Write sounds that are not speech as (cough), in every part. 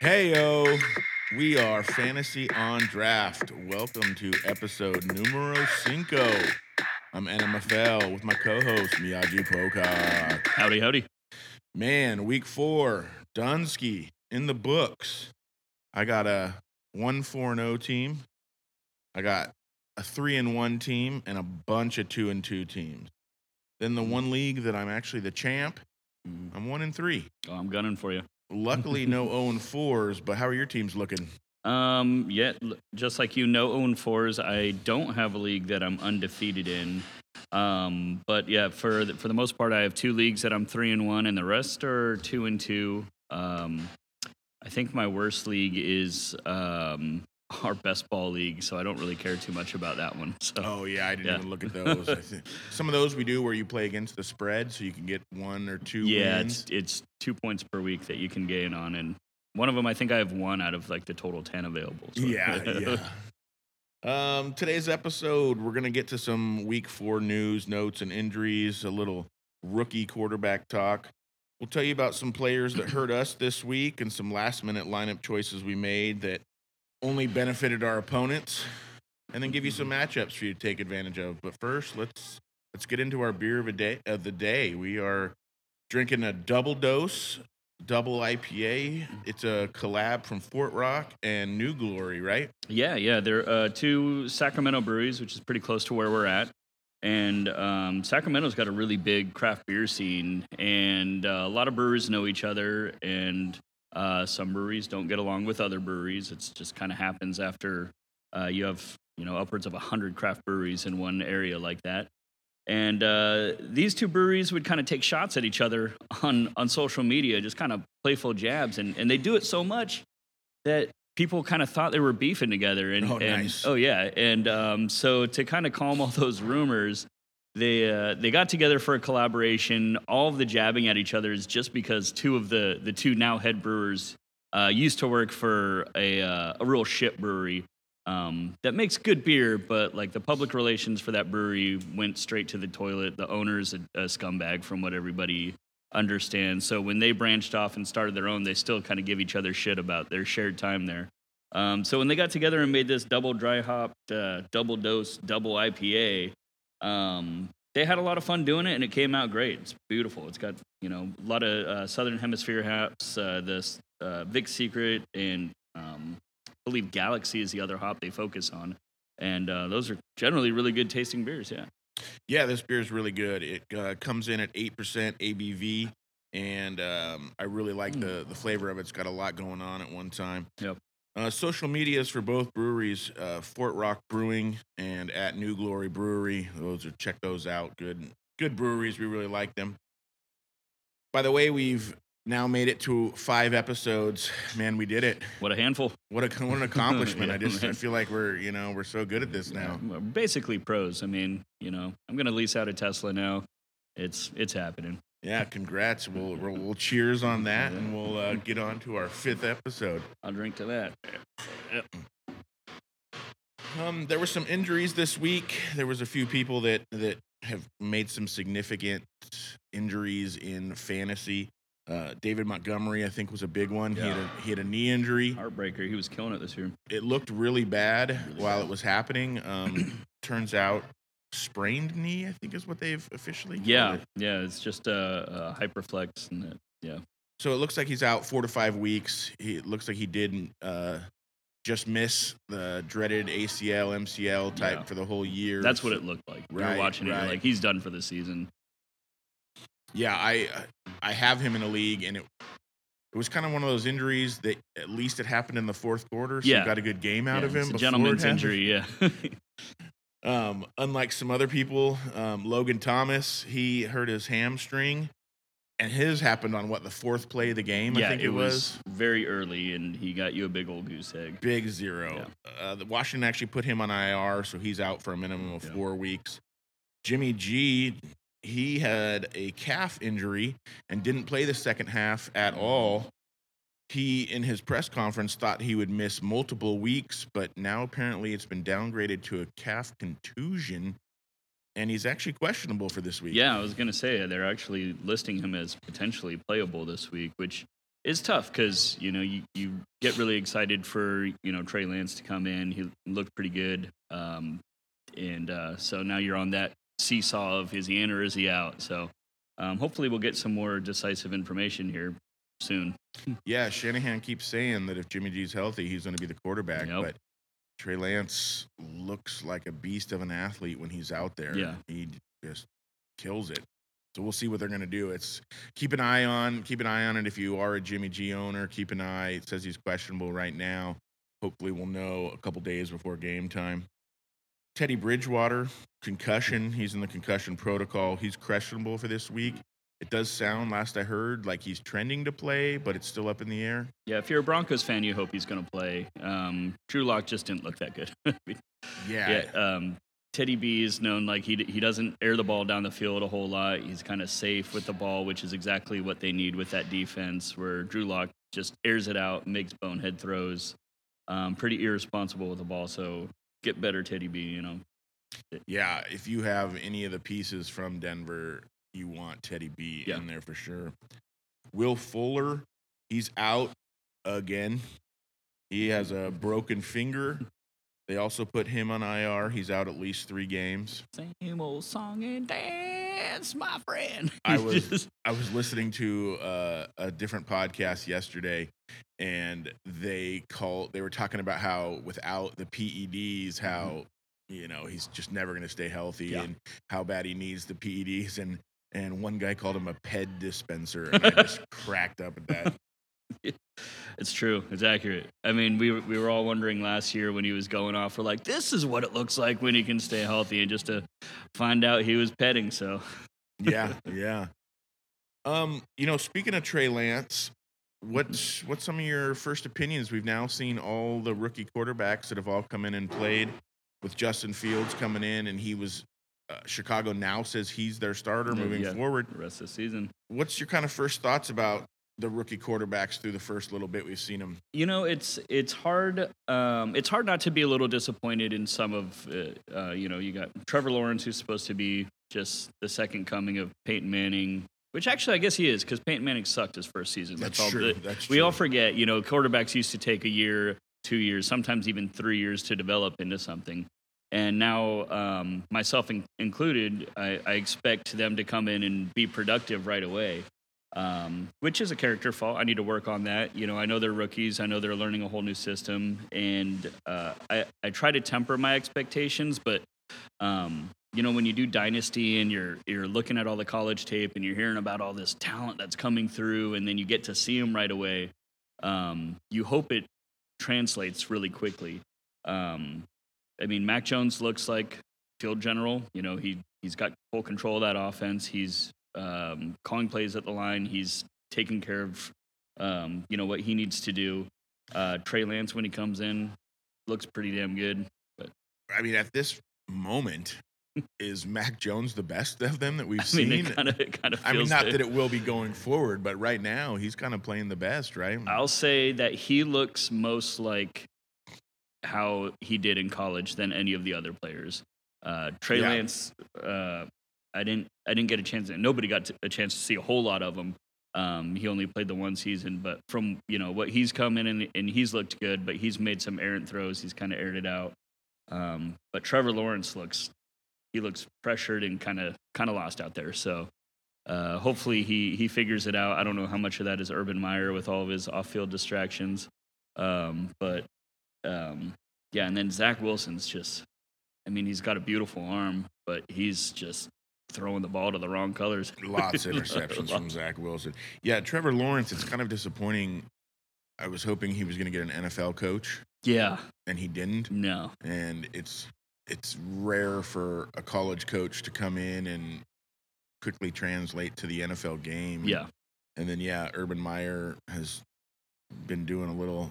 Hey yo, we are Fantasy on Draft. Welcome to episode numero cinco. I'm NMFL with my co-host Miyagi Pocock. Howdy, howdy. Man, week four, Dunsky in the books. I got a one four and zero team. I got a three and one team and a bunch of two and two teams. Then the one league that I'm actually the champ. I'm one and three. Oh, I'm gunning for you. Luckily, no 0 (laughs) and 4s, but how are your teams looking? Um, yet just like you, no own fours. I don't have a league that I'm undefeated in. Um, but yeah, for the, for the most part, I have two leagues that I'm three and one, and the rest are two and two. Um, I think my worst league is um, (laughs) our best ball league, so I don't really care too much about that one. So Oh, yeah, I didn't Yeah. even look at (laughs) those. Some of those we do where you play against the spread so you can get one or two yeah, wins. it's it's two points per week that you can gain on, and one of them I think I have one out of like the total ten available. so- Yeah, yeah. (laughs) Um, today's episode, we're gonna get to some week four news, notes, and injuries. A little rookie quarterback talk. We'll tell you about some players that hurt us this week and some last minute lineup choices we made that only benefited our opponents, and then give you some matchups for you to take advantage of. But first, let's let's get into our beer of a day of the day. We are drinking a double dose double IPA. It's a collab from Fort Rock and New Glory, right? Yeah, yeah. They're uh, two Sacramento breweries, which is pretty close to where we're at. And um, Sacramento's got a really big craft beer scene, and uh, a lot of brewers know each other, and uh, some breweries don't get along with other breweries. It's just kind of happens after uh, you have you know upwards of hundred craft breweries in one area like that. And uh, these two breweries would kind of take shots at each other on on social media, just kind of playful jabs, and and they do it so much that people kind of thought they were beefing together and, Oh, and nice. oh yeah and um, so to kind of calm all those rumors they uh, they got together for a collaboration all of the jabbing at each other is just because two of the the two now head brewers uh, used to work for a uh, a real shit brewery um, that makes good beer but like the public relations for that brewery went straight to the toilet the owner's a, a scumbag from what everybody understands. So when they branched off and started their own, they still kind of give each other shit about their shared time there. Um, so when they got together and made this double dry hopped, uh, double dose, double IPA, um, they had a lot of fun doing it, and it came out great. It's beautiful. It's got you know a lot of uh, Southern Hemisphere hops. Uh, this uh, Vic Secret and um, I believe Galaxy is the other hop they focus on, and uh, those are generally really good tasting beers. Yeah. Yeah, this beer is really good. It uh, comes in at eight percent ABV, and um, I really like the the flavor of it. It's got a lot going on at one time. Yep. Uh, social medias for both breweries, uh, Fort Rock Brewing and at New Glory Brewery. Those are check those out. Good, good breweries. We really like them. By the way, we've now made it to five episodes. Man, we did it. What a handful. What a what an (laughs) accomplishment! Yeah, I just I feel like we're you know we're so good at this now. We're basically pros. I mean, you know, I'm gonna lease out a Tesla now. It's it's happening. Yeah, congrats. We'll, we'll, we'll cheers on that and we'll uh, get on to our fifth episode. I'll drink to that. Um, there were some injuries this week. There was a few people that, that have made some significant injuries in fantasy. Uh, David Montgomery, I think, was a big one. He, had a, he had a knee injury. Heartbreaker. He was killing it this year. It looked really bad while it was happening. Um, (clears throat) turns out, sprained knee, I think, is what they've officially called Yeah, it. yeah. It's just a, a hyperflex, and it, yeah, So it looks like he's out four to five weeks. He it looks like he did uh, just miss the dreaded ACL, MCL type Yeah. for the whole year. that's what it looked like. We Right, were watching it. Like, he's done for the season. Yeah, I I have him in a league, and it it was kind of one of those injuries that at least it happened in the fourth quarter, so you Yeah. got a good game out Yeah, of him. it's a gentleman's injury. Yeah. (laughs) Um, unlike some other people, um, Logan Thomas he hurt his hamstring, and his happened on what the fourth play of the game. yeah, I think it was very early, and he got you a big old goose egg. Big zero. Uh, the Washington actually put him on IR, so he's out for a minimum of Yeah. four weeks. Jimmy G, he had a calf injury and didn't play the second half at all. He, in his press conference, thought he would miss multiple weeks, but now apparently it's been downgraded to a calf contusion. and he's actually questionable for this week. Yeah, I was gonna say they're actually listing him as potentially playable this week, which is tough because you know you, you get really excited for you know Trey Lance to come in. He looked pretty good, um, and uh, so now you're on that seesaw of is he in or is he out? So um, hopefully we'll get some more decisive information here soon. Yeah, Shanahan keeps saying that if Jimmy G's healthy, he's going to be the quarterback. Yep. But Trey Lance looks like a beast of an athlete when he's out there. Yeah. he just kills it. So we'll see what they're going to do. It's keep an eye on keep an eye on it. If you are a Jimmy G owner, keep an eye. It says he's questionable right now. Hopefully, we'll know a couple days before game time. Teddy Bridgewater concussion. He's in the concussion protocol. He's questionable for this week. It does sound, last I heard, like he's trending to play, but it's still up in the air. Yeah, if you're a Broncos fan, you hope he's gonna play. Um, Drew Lock just didn't look that good. (laughs) Yeah, Yeah, um, Teddy B is known like he he doesn't air the ball down the field a whole lot. He's kind of safe with the ball, which is exactly what they need with that defense. Where Drew Lock just airs it out, makes bonehead throws, um, pretty irresponsible with the ball. So get better, Teddy B. You know, yeah. If you have any of the pieces from Denver, you want Teddy B Yeah. in there for sure. Will Fuller, he's out again. He has a broken finger. They also put him on IR. He's out at least three games. same old song and dance, my friend. (laughs) I was- just- I was listening to uh, a different podcast yesterday, and they call they were talking about how without the PEDs, how you know he's just never going to stay healthy, Yeah. and how bad he needs the PEDs, and and one guy called him a PED dispenser, and I just (laughs) cracked up at that. It's true. It's accurate. I mean, we were- we were all wondering last year when he was going off. We're like, this is what it looks like when he can stay healthy, and just to find out he was petting. So Yeah, (laughs) yeah. Um, you know, speaking of Trey Lance, what's what's some of your first opinions? We've now seen all the rookie quarterbacks that have all come in and played, with Justin Fields coming in, and he was uh, Chicago now says he's their starter Yeah, moving yeah. forward. the rest of the season, What's your kind of first thoughts about the rookie quarterbacks through the first little bit we've seen them? you know, it's it's hard. Um, it's hard not to be a little disappointed in some of. Uh, uh, you know, you got Trevor Lawrence, who's supposed to be just the second coming of Peyton Manning. Which actually, I guess he is, because Peyton Manning sucked his first season. That's all. true. the- That's we all forget, you know, quarterbacks used to take a year, two years, sometimes even three years to develop into something. And now, um, myself in- included, I, I expect them to come in and be productive right away, um, which is a character fault. I need to work on that. You know, I know they're rookies. I know they're learning a whole new system, and uh, I, I try to temper my expectations. But um, you know, when you do dynasty and you're you're looking at all the college tape and you're hearing about all this talent that's coming through, and then you get to see them right away, um, you hope it translates really quickly. Um, I mean, Mac Jones looks like field general. You know, he he's got full control of that offense. He's um, calling plays at the line. He's taking care of um, you know what he needs to do. Uh, Trey Lance when he comes in looks pretty damn good. But I mean, at this moment, (laughs) is Mac Jones the best of them that we've I mean, seen? it kind of it kind of I mean, not that- that it will be going forward, but right now he's kind of playing the best, right? I'll say that he looks most like how he did in college than any of the other players. Uh, Trey Yeah. Lance, uh, I didn't, I didn't get a chance. Nobody got to- a chance to see a whole lot of him. Um, he only played the one season, but from you know what he's come in and, and he's looked good, but he's made some errant throws. He's kind of aired it out. Um, but Trevor Lawrence looks, he looks pressured and kind of kind of lost out there. So uh, hopefully he he figures it out. I don't know how much of that is Urban Meyer with all of his off-field distractions, um, but um, yeah. And then Zach Wilson's just, I mean, he's got a beautiful arm, but he's just throwing the ball to the wrong colors. (laughs) Lots of interceptions from (laughs) Zach Wilson. Yeah, Trevor Lawrence, it's kind of disappointing. I was hoping he was going to get an NFL coach, Yeah, and he didn't. no, And it's it's rare for a college coach to come in and quickly translate to the NFL game. yeah, And then yeah, Urban Meyer has been doing a little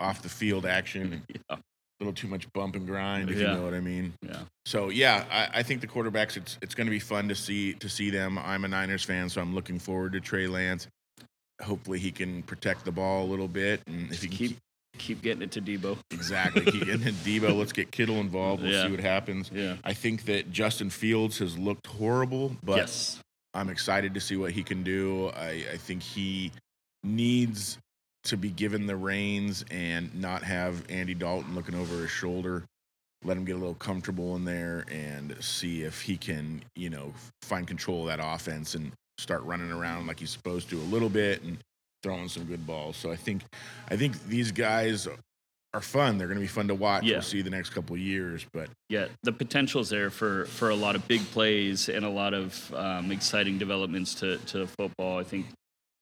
off the field action, (laughs) yeah, a little too much bump and grind, if Yeah. you know what I mean. yeah. So yeah, I, I think the quarterbacks. It's it's going to be fun to see to see them. I'm a Niners fan, so I'm looking forward to Trey Lance. Hopefully, he can protect the ball a little bit, and if he Keep keep, Keep getting it to Deebo. Exactly. Keep getting to Deebo. (laughs) Let's get Kittle involved. We'll Yeah. see what happens. Yeah. I think that Justin Fields has looked horrible, but yes. I'm excited to see what he can do. I, I think he needs to be given the reins and not have Andy Dalton looking over his shoulder. Let him get a little comfortable in there and see if he can, you know, find control of that offense and start running around like he's supposed to a little bit and throwing some good balls. So I think, I think these guys are fun. They're going to be fun to watch. Yeah. We'll see the next couple of years, but Yeah, the potential's there for for a lot of big plays and a lot of um, exciting developments to to football. I think,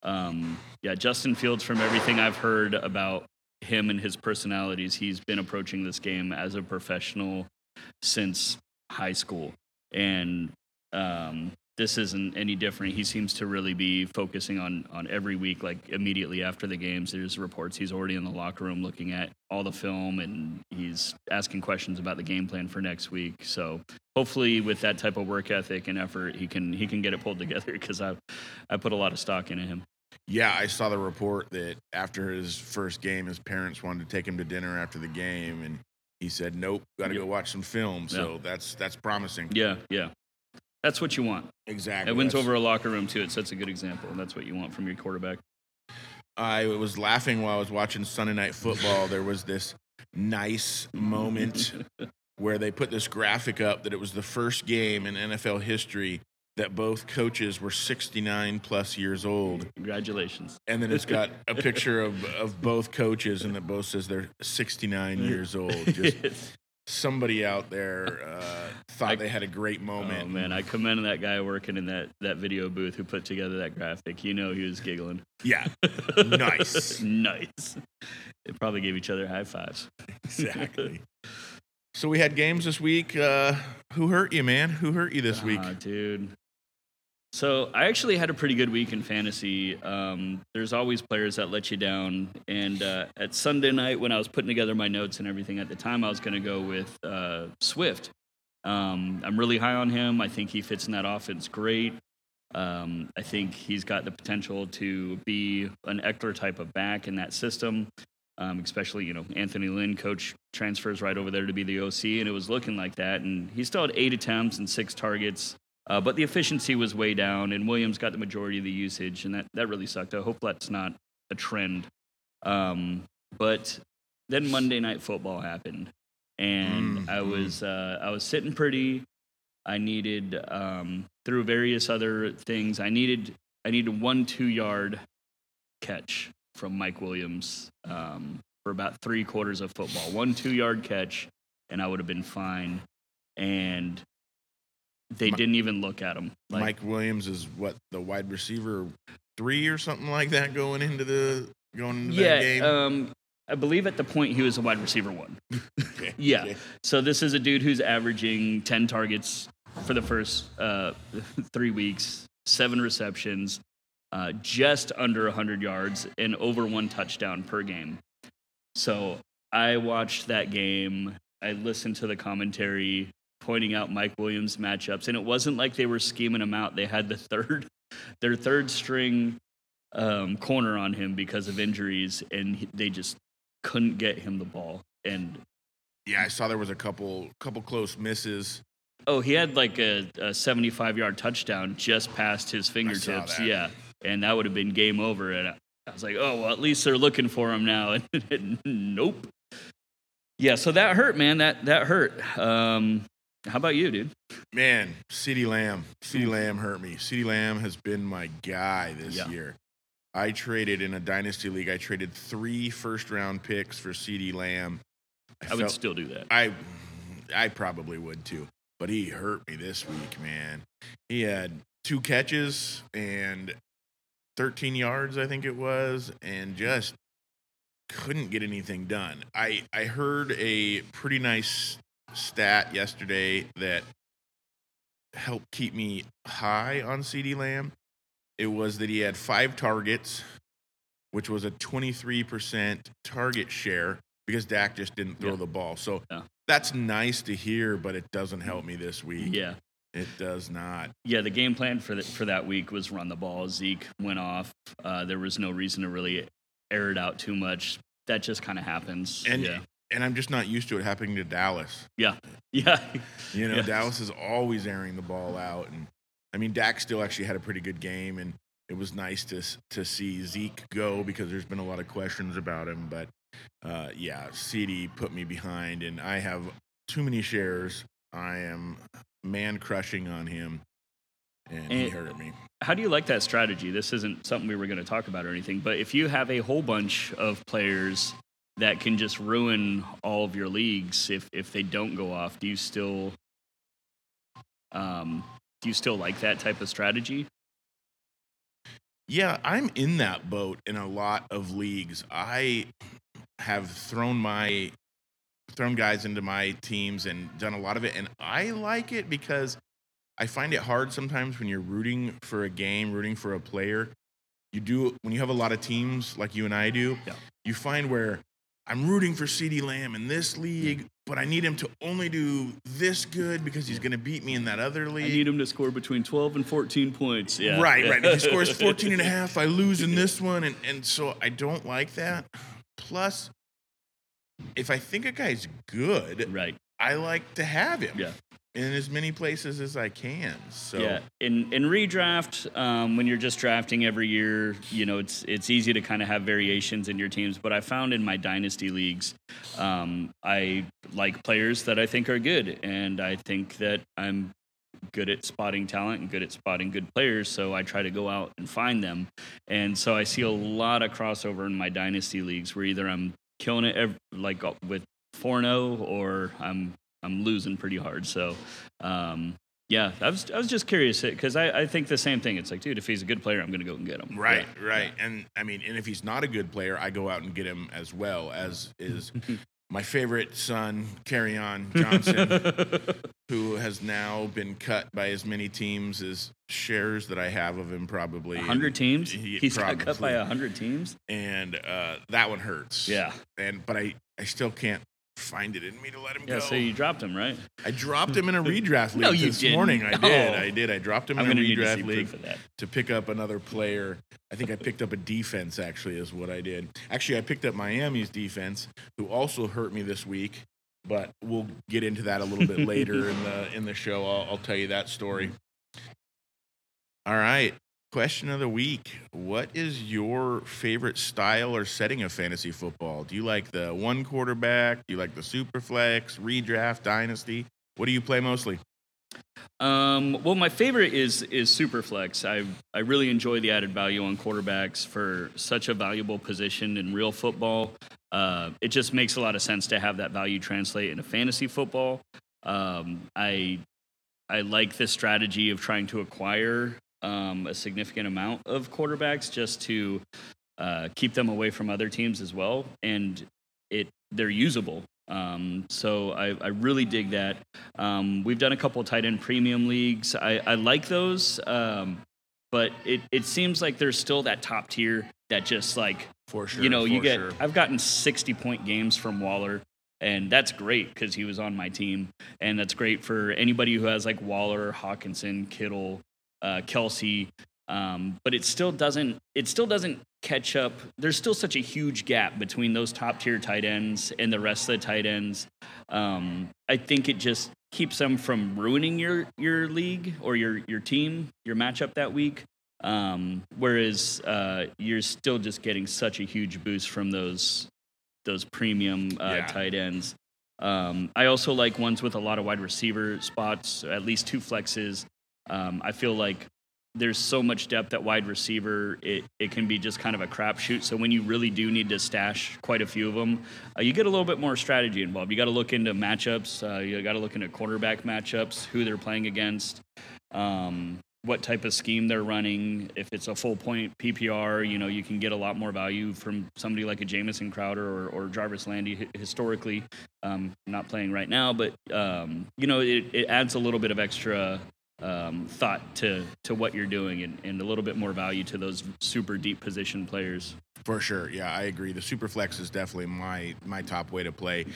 um, yeah, Justin Fields. From everything I've heard about him and his personalities, he's been approaching this game as a professional since high school, and um, this isn't any different. He seems to really be focusing on on every week, like immediately after the games. There's reports he's already in the locker room looking at all the film, and he's asking questions about the game plan for next week. So hopefully, with that type of work ethic and effort, he can he can get it pulled together. (laughs) Because I I put a lot of stock into him. Yeah, I saw the report that after his first game, his parents wanted to take him to dinner after the game, and he said, "Nope, got to Yeah. go watch some film." So that's that's promising. Yeah, yeah. That's what you want. Exactly. It wins That's- over a locker room too. It sets a good example, and that's what you want from your quarterback. I was laughing while I was watching Sunday Night Football. There was this nice moment (laughs) where they put this graphic up that it was the first game in NFL history that both coaches were 69 plus years old. Congratulations. And then it's (laughs) got a picture of, of both coaches, and it both says they're 69 (laughs) years old. Just somebody out there uh, thought I- they had a great moment. Oh man, I commend that guy working in that, that video booth who put together that graphic. You know he was giggling. yeah, Nice. (laughs) nice. They probably gave each other high fives. exactly. (laughs) So we had games this week. Uh, who hurt you, man? Who hurt you this week? Ah, dude. So I actually had a pretty good week in fantasy. Um, there's always players that let you down, and uh, at Sunday night when I was putting together my notes and everything, at the time I was going to go with uh, Swift. Um, I'm really high on him. I think he fits in that offense great. Um, I think he's got the potential to be an Ekeler type of back in that system. Um, especially, you know, Anthony Lynn, coach, transfers right over there to be the OC, and it was looking like that. And he still had eight attempts and six targets, uh, but the efficiency was way down, and Williams got the majority of the usage, and that, that really sucked. I hope that's not a trend. Um, but then Monday Night Football happened, and I Mhm. was uh, I was sitting pretty. I needed um, through various other things. I needed I needed one two yard catch from Mike Williams um, for about three quarters of football. One two yard catch, and I would have been fine. And they didn't even look at him. Like, Mike Williams is what the wide receiver three or something like that going into the going into that game. um, I believe at the point he was a wide receiver one. (laughs) Okay, (laughs) yeah. okay. So this is a dude who's averaging 10 targets for the first uh, (laughs) three weeks, seven receptions, uh, just under 100 yards, and over one touchdown per game. So I watched that game. I listened to the commentary pointing out Mike Williams matchups, and it wasn't like they were scheming him out. They had the third, (laughs) their third string um, corner on him because of injuries, and he- they just couldn't get him the ball. And Yeah, I saw there was a couple couple close misses. Oh, he had like a, a 75 yard touchdown just past his fingertips. Yeah. And that would have been game over. And I, I was like, oh, well, at least they're looking for him now. (laughs) And nope. Yeah, so that hurt, man. That that hurt. Um, how about you, dude? Man, CeeDee Lamb. CeeDee Lamb hurt me. CeeDee Lamb has been my guy this Yeah. year. I traded in a dynasty league. I traded three first round picks for CeeDee Lamb. I would felt- still do that. I I probably would too. But he hurt me this week, man. He had two catches and 13 yards, I think it was, and just couldn't get anything done. I I heard a pretty nice stat yesterday that helped keep me high on CeeDee Lamb. It was that he had 5 targets, which was a 23% target share because Dak just didn't throw Yeah. the ball. So Yeah. that's nice to hear, but it doesn't help me this week. Yeah. It does not. Yeah, the game plan for the, for that week was run the ball. Zeke went off. Uh, there was no reason to really air it out too much. that just kind of happens. And yeah, and I'm just not used to it happening to Dallas. yeah, (laughs) yeah. You know, Yeah. Dallas is always airing the ball out, and I mean, Dak still actually had a pretty good game, and it was nice to to see Zeke go because there's been a lot of questions about him. But uh, yeah, CeeDee put me behind, and I have too many shares. I am man crushing on him, and he And- hurt me. How do you like that strategy? This isn't something we were going to talk about or anything, but if you have a whole bunch of players that can just ruin all of your leagues if if they don't go off, do you still um, do you still like that type of strategy? Yeah, I'm in that boat in a lot of leagues. I have thrown my thrown guys into my teams and done a lot of it and I like it because I find it hard sometimes when you're rooting for a game, rooting for a player. You do when you have a lot of teams like you and I do. Yeah. You find where I'm rooting for CeeDee Lamb in this league, but I need him to only do this good because he's going to beat me in that other league. I need him to score between 12 and 14 points. Yeah. Right, right. If he scores (laughs) 14 and a half, I lose in this one. And, and so I don't like that. Plus, if I think a guy's good, Right. I like to have him Yeah. in as many places as I can. So, Yeah, in in redraft, um, when you're just drafting every year, you know it's it's easy to kind of have variations in your teams. But I found in my dynasty leagues, um, I like players that I think are good, and I think that I'm good at spotting talent and good at spotting good players. So I try to go out and find them, and so I see a lot of crossover in my dynasty leagues where either I'm killing it ev- like uh, with 4-0 or I'm I'm losing pretty hard. So. Um, yeah, I was I was just curious because I, I think the same thing. It's like, dude, if he's a good player, I'm gonna go and get him. right, Yeah. right. And I mean, and if he's not a good player, I go out and get him as well, as is (laughs) my favorite son, Kerryon Johnson. (laughs) who has now been cut by as many teams as shares that I have of him, probably. Hundred teams. He- He's got cut by hundred teams. and uh, that one hurts. Yeah, And but I I still can't find it in me to let him yeah. go. So you dropped him, right? I dropped him in a redraft (laughs) league No, you this didn't. morning. I did. I did. I dropped him I'm in a gonna need to see redraft league proof of that. to pick up another player. I think I picked up a defense. Actually, is what I did. Actually, I picked up Miami's defense, who also hurt me this week. But we'll get into that a little bit (laughs) later in the in the show. I'll, I'll tell you that story. Mm. All right. Question of the week. What is your favorite style or setting of fantasy football? Do you like the one quarterback? Do you like the super flex, redraft, dynasty? What do you play mostly? Um, well, my favorite is is Superflex. I I really enjoy the added value on quarterbacks for such a valuable position in real football. Uh, it just makes a lot of sense to have that value translate into fantasy football. Um, I I like this strategy of trying to acquire um, a significant amount of quarterbacks just to uh, keep them away from other teams as well, and it they're usable. Um, so I, I really dig that. Um, we've done a couple tight end premium leagues. I, I like those, um, but it, it seems like there's still that top tier that just like For sure. you know you get. sure. I've gotten 60 point games from Waller. And that's great because he was on my team, and that's great for anybody who has like Waller, Hockenson, Kittle, uh, Kelce. Um, but it still doesn't. It still doesn't catch up. There's still such a huge gap between those top tier tight ends and the rest of the tight ends. Um, I think it just keeps them from ruining your your league or your your team, your matchup that week. Um, whereas uh, you're still just getting such a huge boost from those those premium uh, Yeah. tight ends. Um, I also like ones with a lot of wide receiver spots, at least two flexes. Um, I feel like there's so much depth at wide receiver, it, it can be just kind of a crapshoot. So when you really do need to stash quite a few of them, uh, you get a little bit more strategy involved. You got to look into matchups. Uh, you got to look into quarterback matchups, who they're playing against, um, what type of scheme they're running. If it's a full point PPR, you know you can get a lot more value from somebody like a Jamison Crowder or, or Jarvis Landry historically. Um, not playing right now, but um, you know it, it adds a little bit of extra um, thought to to what you're doing and, and a little bit more value to those super deep position players. For sure, yeah, I agree. The super flex is definitely my my top way to play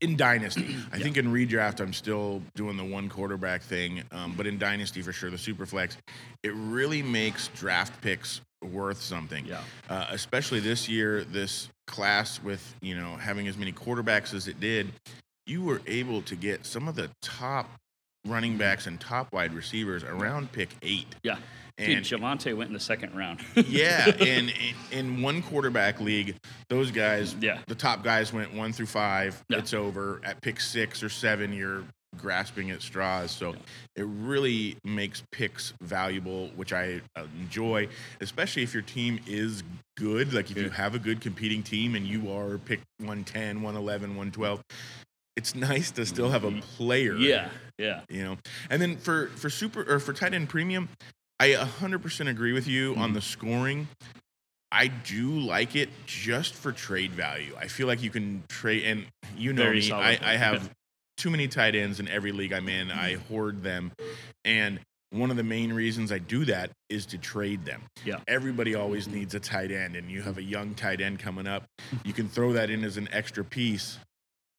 in dynasty. (clears throat) I think in redraft I'm still doing the one quarterback thing, um, but in dynasty for sure, the super flex it really makes draft picks worth something. Yeah. Uh, especially this year, this class with you know having as many quarterbacks as it did, you were able to get some of the top running backs and top wide receivers around pick eight. Yeah. Dude, And Javonte went in the second round. yeah, (laughs) and in, one quarterback league, those guys, Yeah. the top guys went one through five. Yeah. It's over at pick six or seven. You're grasping at straws, so it really makes picks valuable, which I uh, enjoy, especially if your team is good. Like if you have a good competing team and you are pick 110, 111, 112. It's nice to still have a player yeah. Yeah. you know and then for for super or for tight end premium i 100% agree with you Mm-hmm. on the scoring i do like it just for trade value i feel like you can trade and you know Very me I. I have too many tight ends in every league i'm in i Mm-hmm. hoard them and one of the main reasons i do that is to trade them Yeah. everybody always needs a tight end and you have a young tight end coming up (laughs) you can throw that in as an extra piece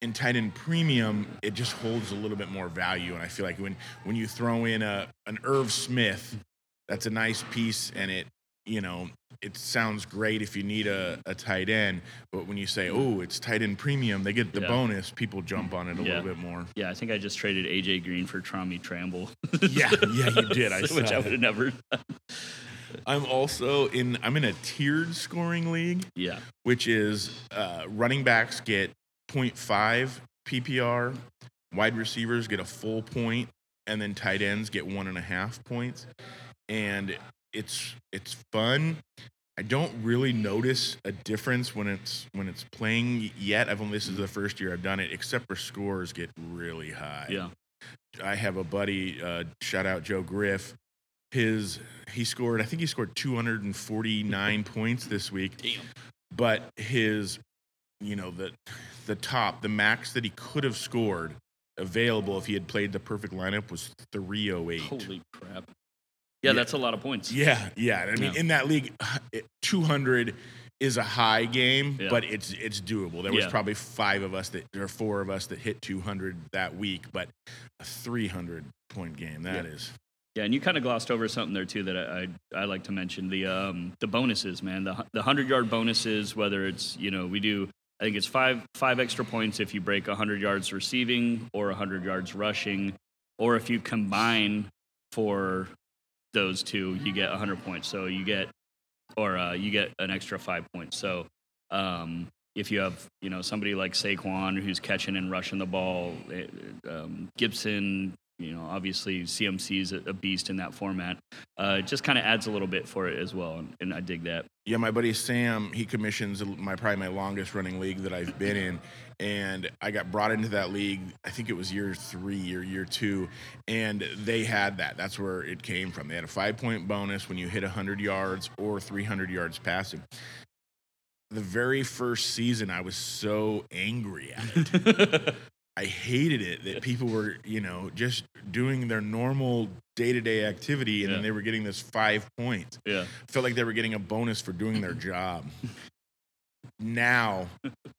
in tight end premium, it just holds a little bit more value. And I feel like when when you throw in a an Irv Smith, that's a nice piece, and it you know it sounds great if you need a, a tight end. But when you say, oh, it's tight end premium, they get the Yeah. bonus. People jump on it a Yeah. little bit more. Yeah, I think I just traded AJ Green for Tommy Tremble. (laughs) Yeah, yeah, you did. I (laughs) Which I would have never done. (laughs) I'm also in. I'm in a tiered scoring league. Yeah. which is uh, running backs get 0.5 PPR, wide receivers get a full point, and then tight ends get one and a half points. And it's it's fun. I don't really notice a difference when it's when it's playing yet. I've only this is the first year I've done it, except for scores get really high. Yeah. I have a buddy, uh, shout out Joe Griff. His he scored, I think he scored 249 (laughs) points this week. Damn. But his, you know, the the top, the max that he could have scored available if he had played the perfect lineup was 308. Holy crap. Yeah, Yeah. that's a lot of points. Yeah, yeah. I mean, Yeah. in that league, 200 is a high game, Yeah. but it's it's doable. There was probably five of us that or four of us that hit 200 that week, but a 300 point game that is Yeah, and you kind of glossed over something there too that I I, I like to mention the um the bonuses, man. The the hundred yard bonuses, whether it's you know we do I think it's five five extra points if you break hundred yards receiving or hundred yards rushing, or if you combine for those two, you get hundred points. So you get or uh, you get an extra five points. So um, if you have you know somebody like Saquon who's catching and rushing the ball, eh, um, Gibson, you know obviously CMC is a, beast in that format. Uh, it just kind of adds a little bit for it as well, and, and I dig that. Yeah, my buddy Sam, he commissions my probably my longest running league that I've been in, and I got brought into that league. I think it was year three or year two, and they had that. That's where it came from. They had a five point bonus when you hit hundred yards or three hundred yards passing. The very first season, I was so angry at it. (laughs) I hated it that people were, you know, just doing their normal day to day activity, and Yeah. then they were getting this five points yeah, felt like they were getting a bonus for doing their (laughs) job. now,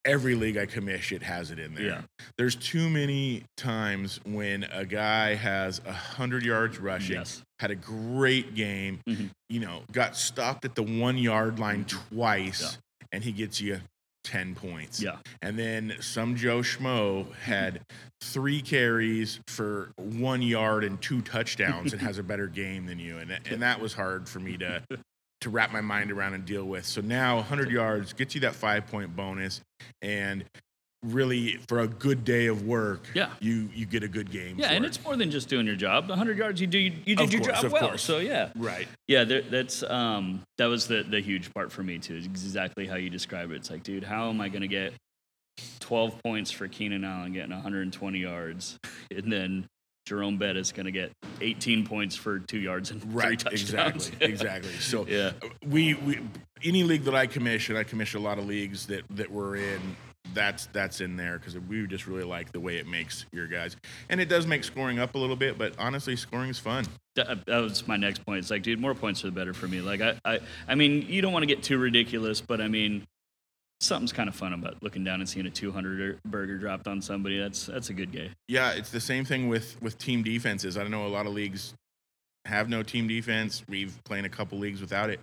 every league I commish, it has it in there. Yeah. There's too many times when a guy has a hundred yards rushing, yes, had a great game, Mhm. you know, got stopped at the one yard line twice, and he gets you ten points. yeah, And then some Joe Schmo had three carries for one yard and two touchdowns and has a better game than you. And, and that was hard for me to, (laughs) to wrap my mind around and deal with. So now 100 yards gets you that five point bonus. And really, for a good day of work, Yeah. you, you get a good game. yeah, and it. it's more than just doing your job. The hundred yards you do, you, you did Of your course, job well. course. So yeah, right. Yeah, there, that's um, that was the the huge part for me too. Is exactly how you describe it. It's like, dude, how am I going to get 12 points for Keenan Allen getting 120 yards, (laughs) and then Jerome Bettis going to get 18 points for two yards and three Right. touchdowns? Exactly. (laughs) exactly. So yeah, we, we any league that I commission, I commission a lot of leagues that that we're in. That's that's in there because we just really like the way it makes your guys, and it does make scoring up a little bit. But honestly, scoring is fun. that, uh, that was my next point. It's like, dude, more points are the better for me. Like, I, I, I mean, you don't want to get too ridiculous, but I mean, something's kind of fun about looking down and seeing a 200 burger dropped on somebody. That's that's a good game. Yeah, it's the same thing with with team defenses. I know a lot of leagues have no team defense. We've played a couple leagues without it.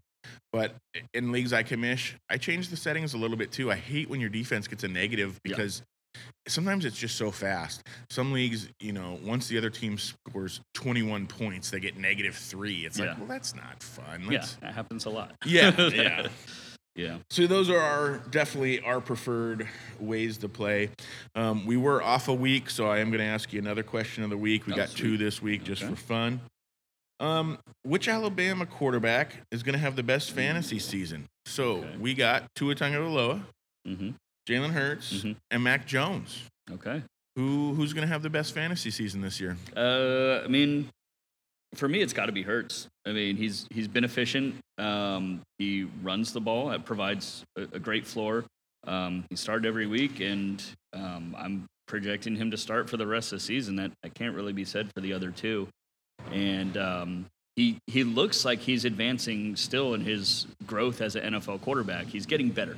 But in leagues I commish, I change the settings a little bit too. I hate when your defense gets a negative Yeah. because sometimes it's just so fast. Some leagues, you know, once the other team scores 21 points, they get negative three. It's Yeah. like, well, that's not fun. Yeah, Let's- that happens a lot. Yeah, (laughs) yeah. yeah. So those are our definitely our preferred ways to play. Um, we were off a week, so I am going to ask you another question of the week. We Oh, got sweet. two this week just for fun. Um, which Alabama quarterback is going to have the best fantasy season? So Okay. we got Tua Tagovailoa, hmm Jalen Hurts, Mhm. and Mac Jones. Okay. Who who's going to have the best fantasy season this year? Uh, I mean, for me, it's got to be Hurts. I mean, he's he's been efficient. Um, he runs the ball. It provides a, a great floor. Um, he started every week, and um, I'm projecting him to start for the rest of the season. That I can't really be said for the other two. And um, he he looks like he's advancing still in his growth as an NFL quarterback. He's getting better.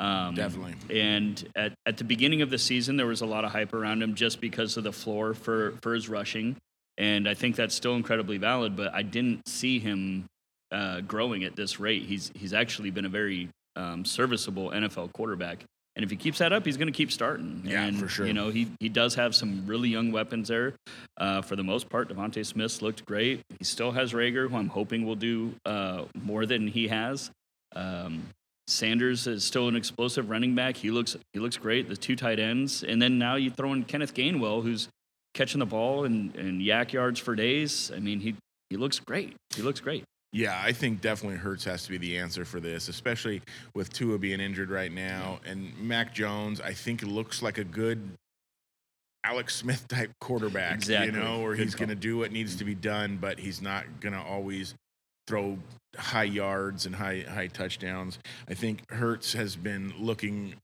Um, Definitely. And at, at the beginning of the season, there was a lot of hype around him just because of the floor for, for his rushing. And I think that's still incredibly valid, but I didn't see him uh, growing at this rate. He's, he's actually been a very um, serviceable NFL quarterback. And if he keeps that up, he's going to keep starting. Yeah, and, for sure. You know, he, he does have some really young weapons there. Uh, for the most part, DeVonta Smith looked great. He still has Reagor, who I'm hoping will do uh, more than he has. Um, Sanders is still an explosive running back. He looks he looks great. The two tight ends, and then now you throw in Kenneth Gainwell, who's catching the ball and, and YAC yards for days. I mean, he he looks great. He looks great. Yeah, I think definitely Hurts has to be the answer for this, especially with Tua being injured right now. And Mac Jones, I think, looks like a good Alex Smith type quarterback, Exactly. you know, where Good he's going to do what needs to be done, but he's not going to always throw high yards and high high touchdowns. I think Hurts has been looking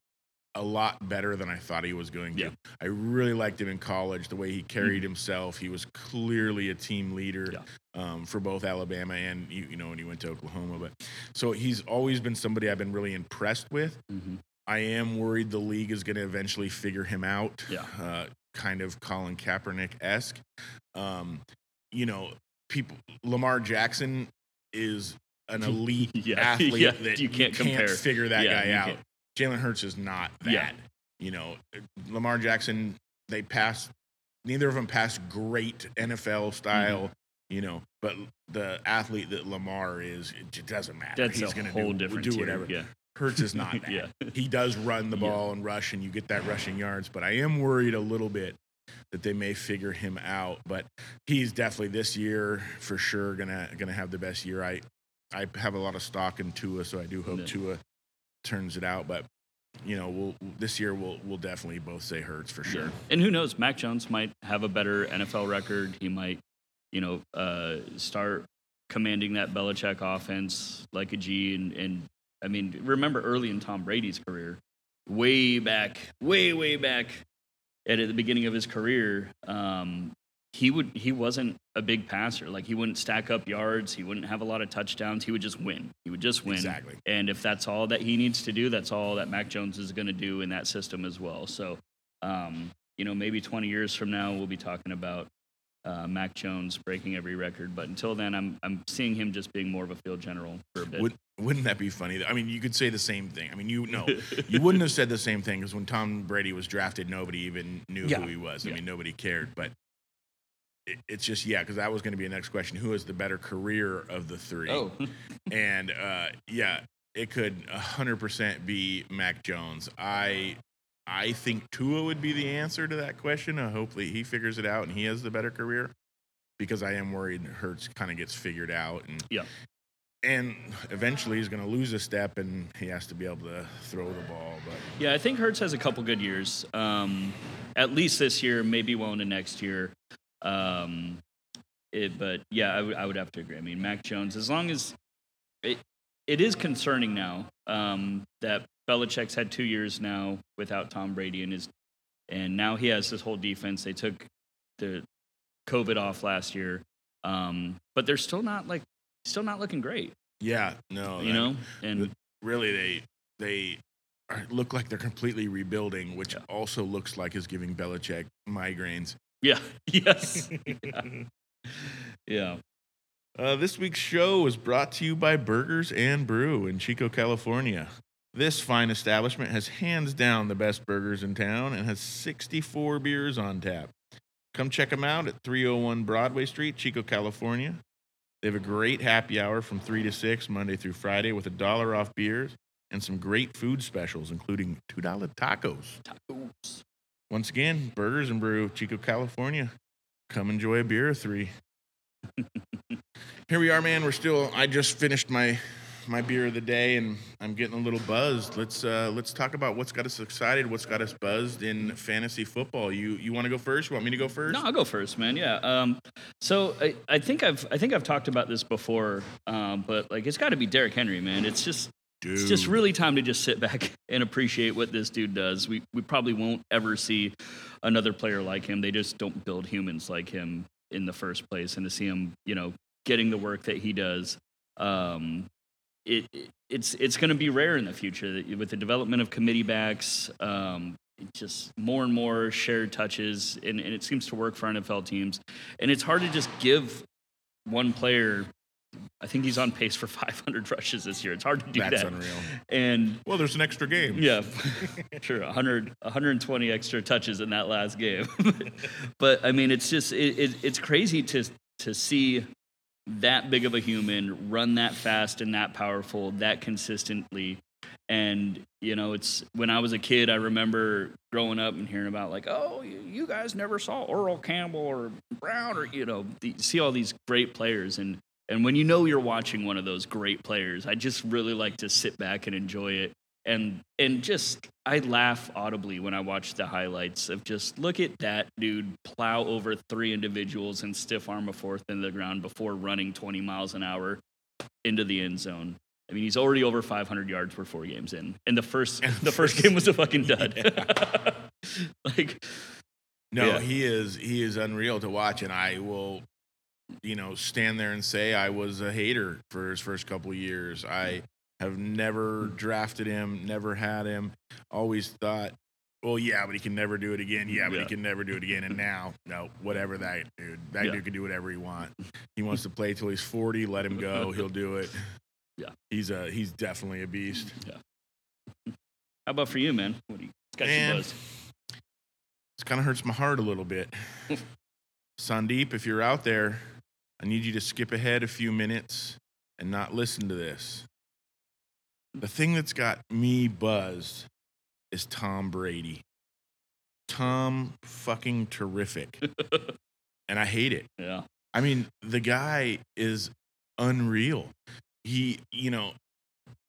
a lot better than I thought he was going to. Yeah. I really liked him in college, the way he carried himself. He was clearly a team leader Yeah. um, for both Alabama and you, you know when he went to Oklahoma. But so he's always been somebody I've been really impressed with. Mm-hmm. I am worried the league is going to eventually figure him out. Yeah. Uh, kind of Colin Kaepernick esque. Um, you know, people. Lamar Jackson is an (laughs) elite (laughs) Yeah. athlete Yeah. that You can't compare. figure that Yeah, guy out. can't. Jalen Hurts is not that. Yeah. You know, Lamar Jackson. They passed. Neither of them passed great NFL style. Mm-hmm. You know, but the athlete that Lamar is, it doesn't matter. That's He's going to do, different do tier. whatever. Yeah. Hurts is not that. (laughs) Yeah. He does run the Yeah. ball and rush, and you get that rushing yards. But I am worried a little bit that they may figure him out. But he's definitely this year for sure gonna gonna have the best year. I I have a lot of stock in Tua, so I do hope Yeah. Tua turns it out. But you know, we'll this year we'll we'll definitely both say Hurts for sure. Yeah. And who knows? Mac Jones might have a better NFL record. He might, you know, uh, start commanding that Belichick offense like a G. And, and I mean, remember early in Tom Brady's career, way back, way way back, at the beginning of his career, um, he would he wasn't a big passer. Like he wouldn't stack up yards. He wouldn't have a lot of touchdowns. He would just win. He would just win. Exactly. And if that's all that he needs to do, that's all that Mac Jones is going to do in that system as well. So, um, you know, maybe 20 years from now, we'll be talking about uh, Mac Jones breaking every record. But until then, I'm I'm seeing him just being more of a field general for a bit. Would, wouldn't that be funny? I mean, you could say the same thing. I mean, you know, you wouldn't have said the same thing because when Tom Brady was drafted, nobody even knew Yeah. who he was. I Yeah. mean, nobody cared. But it's just yeah, because that was going to be a next question: Who has the better career of the three? oh, (laughs) and uh, yeah, it could hundred percent be Mac Jones. I I think Tua would be the answer to that question. Uh, hopefully, he figures it out and he has the better career. Because I am worried Hurts kind of gets figured out and Yeah. and eventually he's going to lose a step and he has to be able to throw the ball. But yeah, I think Hurts has a couple good years. Um, at least this year, maybe well into next year. Um, it, but yeah, I would- I would have to agree. I mean, Mac Jones, as long as it, it is concerning now um, that Belichick's had two years now without Tom Brady and his, and now he has this whole defense. They took the COVID off last year, um, but they're still not like still not looking great, yeah, no, you that- know. And really they they look like they're completely rebuilding, which Yeah. also looks like is giving Belichick migraines. Yeah, (laughs) yes, yeah. yeah. Uh, this week's show was brought to you by Burgers and Brew in Chico, California. This fine establishment has hands down the best burgers in town and has 64 beers on tap. Come check them out at 301 Broadway Street, Chico, California. They have a great happy hour from 3 to 6, Monday through Friday, with a dollar off beers and some great food specials, including $2 tacos. Tacos. Once again, Burgers and Brew, Chico, California. Come enjoy a beer or three. Here we are, man. We're still. I just finished my my beer of the day, and I'm getting a little buzzed. Let's uh, let's talk about what's got us excited, what's got us buzzed in fantasy football. You you want to go first? You want me to go first? No, I'll go first, man. Yeah. Um, so I, I think I've I think I've talked about this before, um, but like it's got to be Derrick Henry, man. It's just Dude. it's just really time to just sit back (laughs) and appreciate what this dude does. We we probably won't ever see another player like him. They just don't build humans like him in the first place, and to see him, you know, getting the work that he does. Um, it, it- it's it's going to be rare in the future with the development of committee backs, um, just more and more shared touches, and, and it seems to work for NFL teams. And it's hard to just give one player. I think he's on pace for (laughs) 500 rushes this year. It's hard to do That's that. unreal. And Well, there's an extra game. yeah, (laughs) (laughs) sure. 100, 120 extra touches in that last game. but I mean, it's just it, it, it's crazy to to see that big of a human run that fast and that powerful that consistently. And you know, it's when I was a kid, I remember growing up and hearing about like, oh, you, you guys never saw Earl Campbell or Brown or you know, the, see all these great players and. And when you know you're watching one of those great players, I just really like to sit back and enjoy it and and just I laugh audibly when I watch the highlights of just look at that dude plow over three individuals and stiff arm a fourth in the ground before running 20 miles an hour into the end zone. I mean, he's already over 500 yards. We're four games in, and the first (laughs) the first game was a fucking (laughs) dud. (laughs) like, No, Yeah. he is he is unreal to watch, and I will, you know, stand there and say I was a hater for his first couple of years. I have never drafted him, never had him. Always thought, well, yeah, but he can never do it again. Yeah, but Yeah. he can never do it again. And (laughs) now, no, whatever that dude, that Yeah. dude can do whatever he wants. He wants to (laughs) play till he's forty. Let him go. He'll do it. Yeah. he's a he's definitely a beast. Yeah. how about for you, man? What do you got Man. you buzzed? This kind of hurts my heart a little bit. (laughs) Sandeep, if you're out there, I need you to skip ahead a few minutes and not listen to this. The thing that's got me buzzed is Tom Brady. Tom fucking terrific. (laughs) and I hate it. Yeah, I mean, the guy is unreal. He, you know,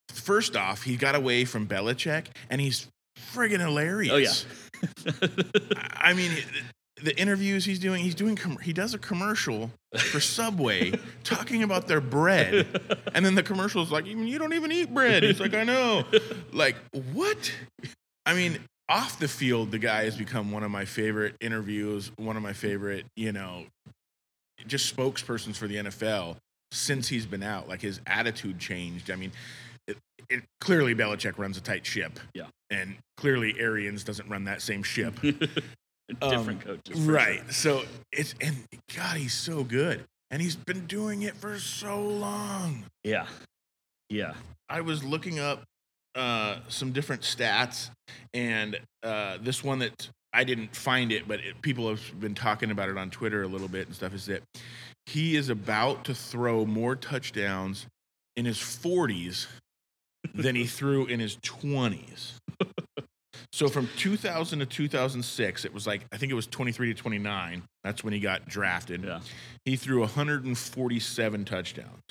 first off, he got away from Belichick and he's friggin' hilarious. Oh, yeah. (laughs) I mean, the interviews he's doing, he's doing, com- he does a commercial for Subway (laughs) talking about their bread. And then the commercial is like, you don't even eat bread. He's like, I know. Like, what? I mean, off the field, the guy has become one of my favorite interviews, one of my favorite, you know, just spokespersons for the NFL since he's been out. Like his attitude changed. I mean, it, it, clearly Belichick runs a tight ship. Yeah. And clearly Arians doesn't run that same ship. (laughs) different coaches, for right. sure. So it's, and God, he's so good. And he's been doing it for so long. Yeah, yeah. I was looking up uh, some different stats, and uh, this one that I didn't find it, but it, people have been talking about it on Twitter a little bit and stuff. Is that he is about to throw more touchdowns in his 40s than he (laughs) threw in his 20s. So from 2000 to 2006, it was like I think it was 23 to 29. That's when he got drafted. Yeah. He threw 147 touchdowns.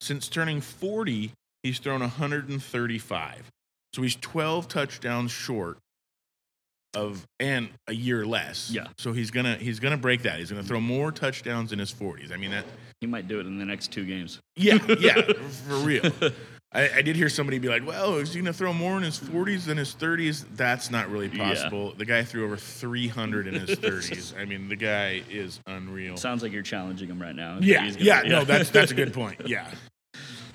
Since turning 40, he's thrown 135. So he's 12 touchdowns short of and a year less. Yeah. So he's gonna he's gonna break that. He's gonna throw mm-hmm. more touchdowns in his 40s. I mean that. He might do it in the next two games. Yeah, yeah, (laughs) for real. I, I did hear somebody be like, "Well, is he gonna throw more in his 40s than his 30s?" That's not really Yeah. possible. The guy threw over 300 in his 30s. (laughs) I mean, the guy is unreal. Sounds like you're challenging him right now. Yeah, gonna- yeah, no, that's that's a good (laughs) point. Yeah,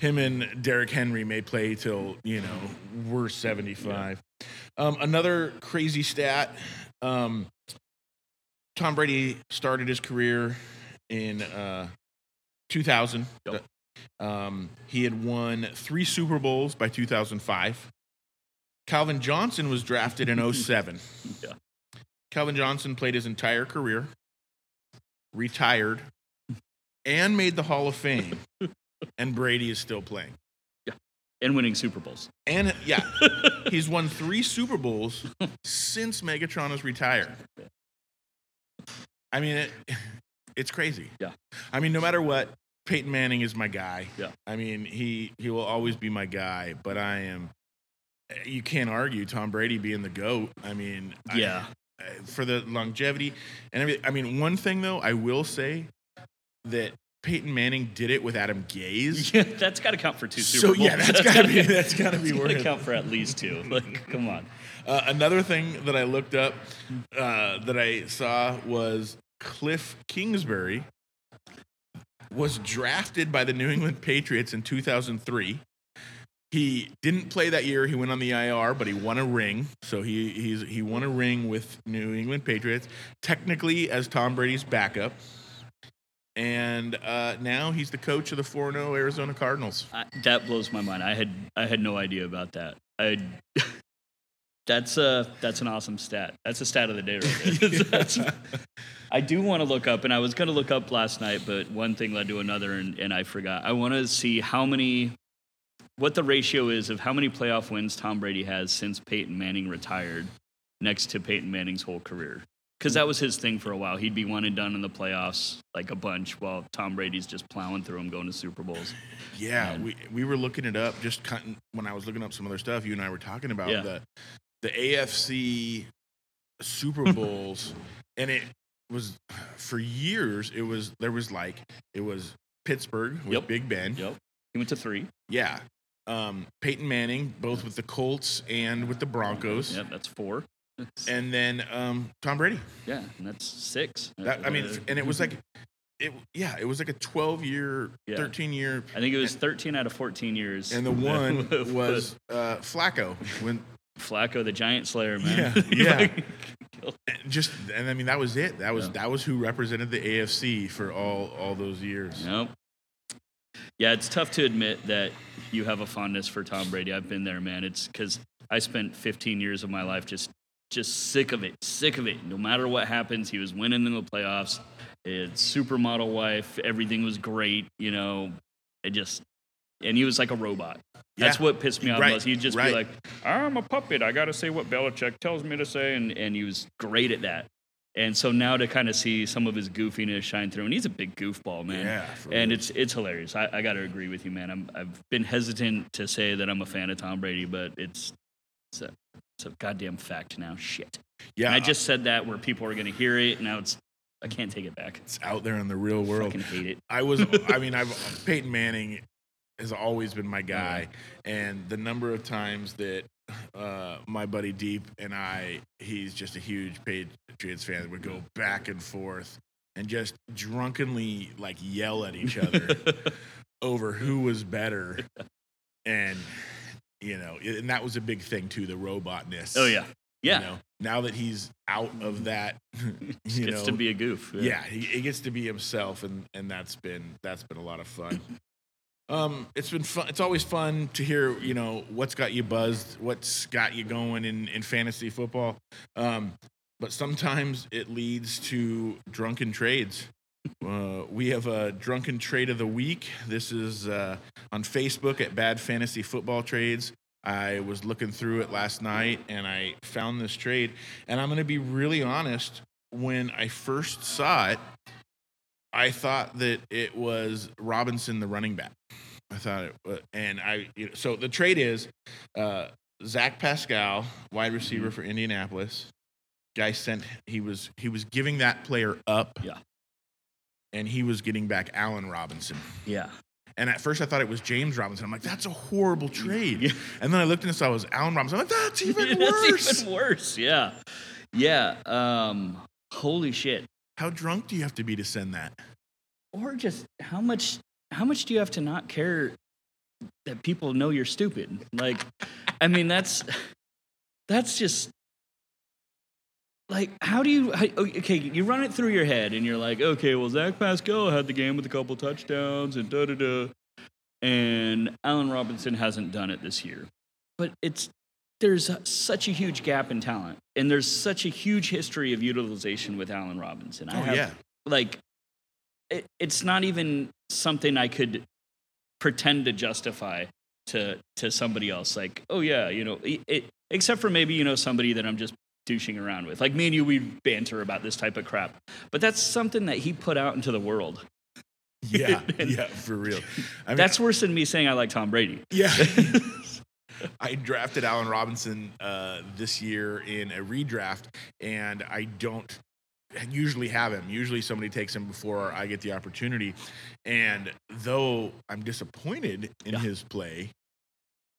him and Derrick Henry may play till you know we're seventy five. Um, another crazy stat: um, Tom Brady started his career in uh, 2000. Yep. Um, he had won three Super Bowls by 2005. Calvin Johnson was drafted in (laughs) 07. Yeah. Calvin Johnson played his entire career, retired, and made the Hall of Fame. (laughs) and Brady is still playing. Yeah. And winning Super Bowls. And yeah, (laughs) he's won three Super Bowls since Megatron has retired. I mean, it, it's crazy. Yeah. I mean, no matter what, Peyton Manning is my guy. Yeah. I mean, he he will always be my guy. But I am. You can't argue Tom Brady being the goat. I mean, Yeah. uh, for the longevity and everything. I mean, one thing though, I will say that Peyton Manning did it with Adam Gase. (laughs) Yeah, that's got to count for two So, Super Bowls. yeah, that's gotta be- (laughs) that's gotta be It's worth it. count for at least two. (laughs) Like, come on. Uh, another thing that I looked up uh, that I saw was Cliff Kingsbury was drafted by the New England Patriots in 2003. He didn't play that year. He went on the IR, but he won a ring. So he he's, he won a ring with New England Patriots, technically as Tom Brady's backup. And uh, now he's the coach of the 4 0 Arizona Cardinals. I, that blows my mind. I had I had no idea about that. I (laughs) that's a that's an awesome stat. That's a stat of the day right there. (laughs) (laughs) I do want to look up, and I was going to look up last night, but one thing led to another, and, and I forgot. I want to see how many, what the ratio is of how many playoff wins Tom Brady has since Peyton Manning retired, next to Peyton Manning's whole career. Because that was his thing for a while. He'd be one and done in the playoffs, like a bunch, while Tom Brady's just plowing through them, going to Super Bowls. Yeah, Man. we we were looking it up just cutting, when I was looking up some other stuff. You and I were talking about Yeah. the the AFC Super (laughs) Bowls, and it was for years. It was there was like it was Pittsburgh with Yep. Big Ben. Yep. He went to three. Yeah, um, Peyton Manning both with the Colts and with the Broncos, Yep, that's four. That's- (laughs) and then um, Tom Brady. yeah, and that's six. That, I mean, Uh, and it was like. It, yeah, it was like a 12 year, Yeah. 13 year, I think it was 13 out of 14 years. and the (laughs) one was uh, Flacco when Flacco, the Giant Slayer, man. Yeah, (laughs) yeah. just and I mean that was it. That was Yeah. that was who represented the AFC for all all those years. Nope. Yeah, it's tough to admit that you have a fondness for Tom Brady. I've been there, man. It's because I spent 15 years of my life just just sick of it, sick of it. No matter what happens, he was winning in the playoffs. His supermodel wife, everything was great. You know, it just and he was like a robot. That's Yeah. what pissed me off Right, most. He'd just right. be like, "I'm a puppet. I got to say what Belichick tells me to say," and and he was great at that. And so now to kind of see some of his goofiness shine through, and he's a big goofball, man. Yeah, and it's it's hilarious. I, I got to agree with you, man. I'm, I've been hesitant to say that I'm a fan of Tom Brady, but it's it's a, it's a goddamn fact now. Shit. Yeah, And I just said that where people are going to hear it. Now it's I can't take it back. it's out there in the real world. Fucking hate it. I was (laughs) I mean I've Peyton Manning has always been my guy, and the number of times that uh, my buddy Deep and I, he's just a huge Patriots fan, would go back and forth and just drunkenly like yell at each other. (laughs) over who was better and you know and that was a big thing too the robotness Oh yeah, yeah. you know now that he's out of that (laughs) (laughs) Just you gets know to be a goof. yeah he, he gets to be himself and and that's been that's been a lot of fun um it's been fun it's always fun to hear you know what's got you buzzed what's got you going in in fantasy football um but sometimes it leads to drunken trades uh, we have a drunken trade of the week. This is uh, on Facebook at Bad Fantasy Football Trades. I was looking through it last night and I found this trade. And I'm going to be really honest. When I first saw it, I thought that it was Robinson, the running back. I thought it, was, and I. You know, so the trade is uh, Zach Pascal, wide receiver for Indianapolis. Guy sent he was he was giving that player up Yeah. and he was getting back Allen Robinson. Yeah. And at first I thought it was James Robinson. I'm like, that's a horrible trade. Yeah. And then I looked and saw it was Allen Robinson. I'm like, that's (laughs) even That's worse. even worse. Yeah. Yeah. Um, holy shit. How drunk do you have to be to send that? Or just how much how much do you have to not care that people know you're stupid? Like I mean that's that's just like how do you how, okay you run it through your head and you're like okay well zach pascal had the game with a couple touchdowns and da da da and allen robinson hasn't done it this year but it's there's such a huge gap in talent and there's such a huge history of utilization with allen robinson I Oh have, yeah. like it, it's not even something i could pretend to justify to to somebody else like oh yeah you know it, it, except for maybe you know somebody that i'm just douching around with like me and you we banter about this type of crap but that's something that he put out into the world Yeah. (laughs) yeah. For real. I mean, that's worse than me saying i like tom brady Yeah. (laughs) I drafted Allen Robinson uh, this year in a redraft, and I don't usually have him. Usually somebody takes him before I get the opportunity. And though I'm disappointed in Yeah. his play,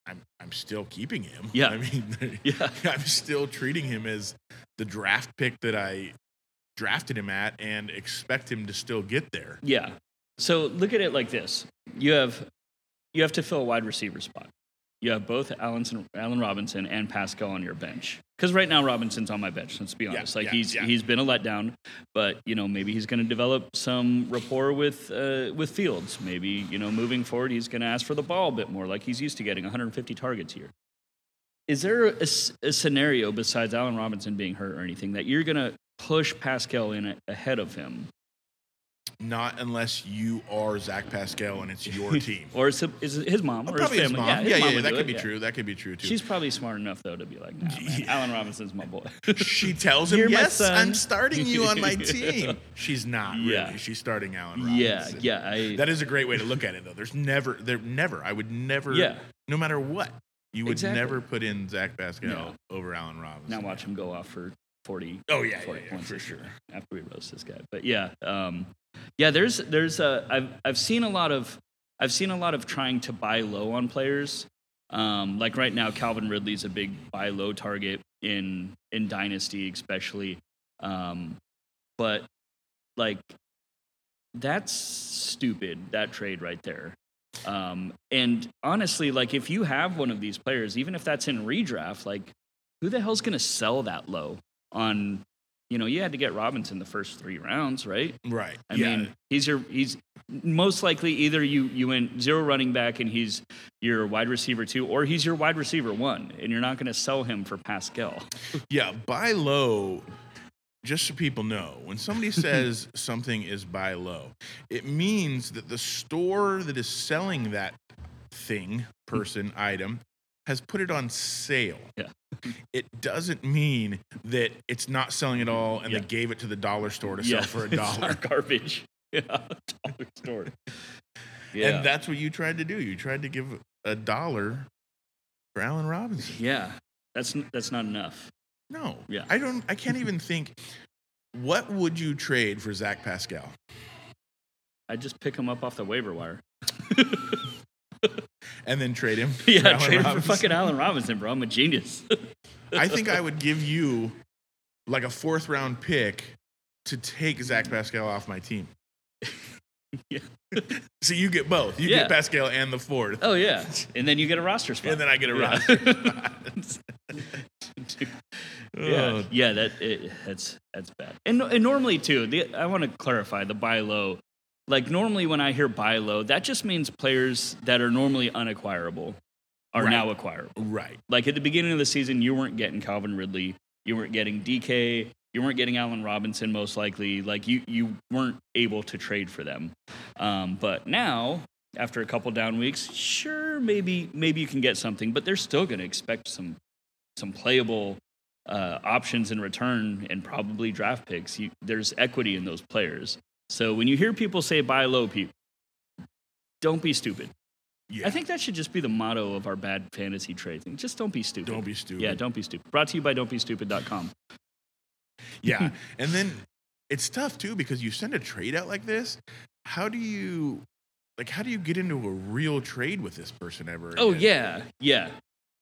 I'm I'm still keeping him. (laughs) Yeah. I mean, (laughs) yeah (laughs) I'm still treating him as the draft pick that I drafted him at and expect him to still get there. Yeah. So look at it like this: you have you have to fill a wide receiver spot. You have both Allen, Allen Robinson and Pascal on your bench. Because right now Robinson's on my bench. Let's be Yeah, honest. like yeah, he's yeah. he's been a letdown, but you know maybe he's going to develop some rapport with uh, with Fields. Maybe you know moving forward he's going to ask for the ball a bit more, like he's used to getting 150 targets here. Is there a scenario besides Allen Robinson being hurt or anything that you're going to push Pascal in a- ahead of him? Not unless you are Zach Pascal and it's your (laughs) team. Or is it, is it his mom or Probably his his family? mom. his Yeah, yeah, mom yeah, would that could it, be yeah. true. That could be true too. She's probably smart enough though to be like, nah, man, (laughs) Allen Robinson's my boy. she tells him, "Yes, son." I'm starting you on my (laughs) team." She's not. Really. Yeah. She's starting Allen yeah, Robinson. yeah, I, That is a great way to look at it, though. There's never, there never. I would never. yeah. No matter what, you would Exactly. never put in Zach Pascal No. over Allen Robinson. Now watch him go off for 40, Oh yeah, 40 yeah, yeah, points for sure. after we roast this guy. But yeah, um, yeah. There's there's a I've I've seen a lot of I've seen a lot of trying to buy low on players. Um, like right now, Calvin Ridley's a big buy low target in in Dynasty, especially. Um, but like that's stupid that trade right there. Um, and honestly, like if you have one of these players, even if that's in redraft, like who the hell's gonna sell that low on? You know, you had to get Robinson the first three rounds, right? Right. I yeah. mean, he's your he's most likely either you you went zero running back and he's your wide receiver two, or he's your wide receiver one, and you're not going to sell him for Pascal. (laughs) Yeah, buy low. Just so people know, when somebody (laughs) says something is buy low, it means that the store that is selling that thing, hmm. person, item has put it on sale. Yeah. It doesn't mean that it's not selling at all and Yeah. they gave it to the dollar store to sell for a (laughs) dollar. garbage. (laughs) Yeah, dollar store. (laughs) Yeah, And that's what you tried to do. You tried to give a dollar for Allen Robinson. yeah, that's that's not enough. No. Yeah. I don't I can't even think what would you trade for Zach Pascal? I'd just pick him up off the waiver wire. (laughs) And then trade him. (laughs) yeah, trade him for fucking Allen Robinson, bro. I'm a genius. I think I (laughs) would give you like a fourth round pick to take Zach Pascal off my team. Yeah. so you get both. You Yeah. get Pascal and the fourth. oh yeah, and then you get a roster spot. And then I get a Yeah. roster. Yeah, Oh. yeah, that it, that's that's bad. And, and normally too, the, I want to clarify the buy low. Like normally when I hear buy low, that just means players that are normally unacquirable are Right. now acquirable. Right. Like at the beginning of the season, you weren't getting Calvin Ridley, you weren't getting DK, you weren't getting Allen Robinson most likely. Like you you weren't able to trade for them. Um, but now after a couple down weeks, sure maybe maybe you can get something, but they're still going to expect some some playable uh, options in return and probably draft picks. You, there's equity in those players. So when you hear people say buy low, people don't be stupid. Yeah. I think that should just be the motto of our bad fantasy trade thing. Just don't be stupid. don't be stupid. Yeah, don't be stupid. Brought to you by don'tbestupid.com. Yeah. (laughs) and then it's tough too because you send a trade out like this. How do you like how do you get into a real trade with this person ever? Oh yeah, yeah.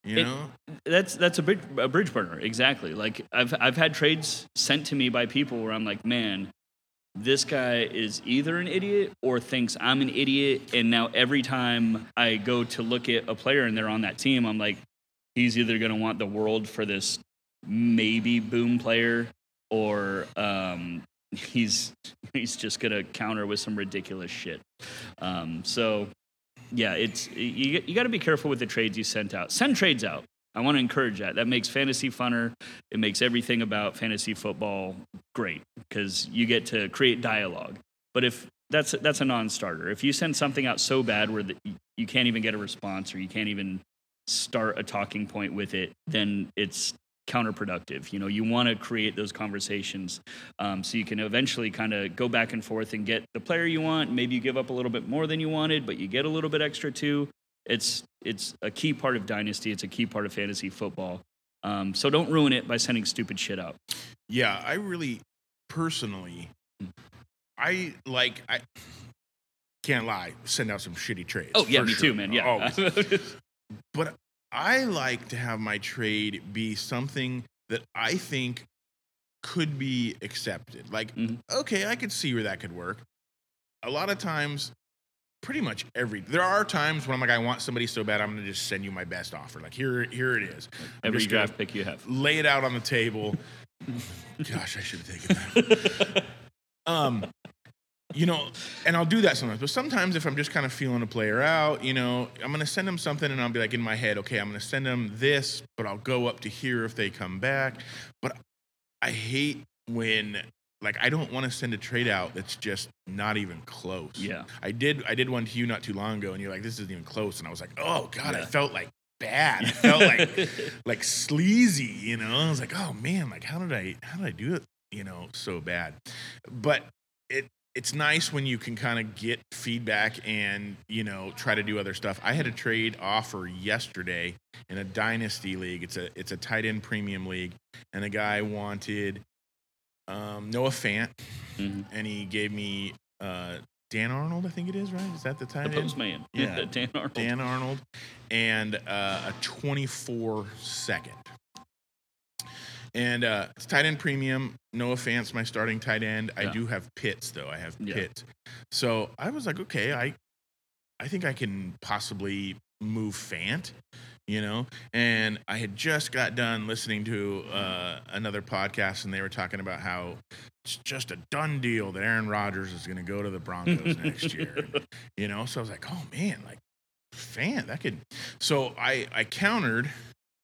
You it- know? That's that's a bridge, a bridge burner. Exactly. Like I've I've had trades sent to me by people where I'm like, man, this guy is either an idiot or thinks I'm an idiot, and now every time I go to look at a player and they're on that team, I'm like, he's either going to want the world for this maybe boom player or um, (laughs) he's he's just gonna counter with some ridiculous shit. Um, so yeah, it's you, you got to be careful with the trades you sent out. Send trades out. I want to encourage that. That makes fantasy funner. It makes everything about fantasy football great because you get to create dialogue. But if that's that's a non-starter. If you send something out so bad where the, you can't even get a response or you can't even start a talking point with it, then it's counterproductive. You know, you want to create those conversations um, so you can eventually kind of go back and forth and get the player you want. Maybe you give up a little bit more than you wanted, but you get a little bit extra too. It's it's a key part of dynasty. It's a key part of fantasy football. Um, so don't ruin it by sending stupid shit out. Yeah, I really personally, I like I can't lie, send out some shitty trades. Oh yeah, me sure. too, man. Yeah. (laughs) But I like to have my trade be something that I think could be accepted. Like, Mhm. okay, I could see where that could work. A lot of times, pretty much every there are times when I'm like, I want somebody so bad, I'm gonna just send you my best offer. Like here, here it is. I'm Every draft pick you have. lay it out on the table. (laughs) Gosh, I should have taken that. (laughs) um, you know, and I'll do that sometimes. But sometimes if I'm just kind of feeling a player out, you know, I'm gonna send them something, and I'll be like in my head, okay, I'm gonna send them this, but I'll go up to here if they come back. But I hate when. Like I don't want to send a trade out that's just not even close. Yeah. I did I did one to you not too long ago and you're like this isn't even close and I was like oh god I felt like bad I (laughs) felt like like sleazy, you know. I was like, oh man, like how did I how did I do it, you know, so bad? But it it's nice when you can kind of get feedback and you know try to do other stuff. I had a trade offer yesterday in a dynasty league. It's a it's a tight end premium league, and a guy wanted um, Noah Fant, Mhm. and he gave me uh, Dan Arnold. I think it is right. Is that the tight The postman. (laughs) Yeah. Dan Arnold. Dan Arnold, and uh, a 24 second. And uh, it's tight end premium. No offense, my starting tight end. I do have Pitts though. I have Yeah. Pitts. So I was like, okay, I, I think I can possibly move Fant, you know. And I had just got done listening to uh, another podcast, and they were talking about how it's just a done deal that Aaron Rodgers is going to go to the Broncos (laughs) next year. And, you know, so I was like, oh man, like fan that could. So I I countered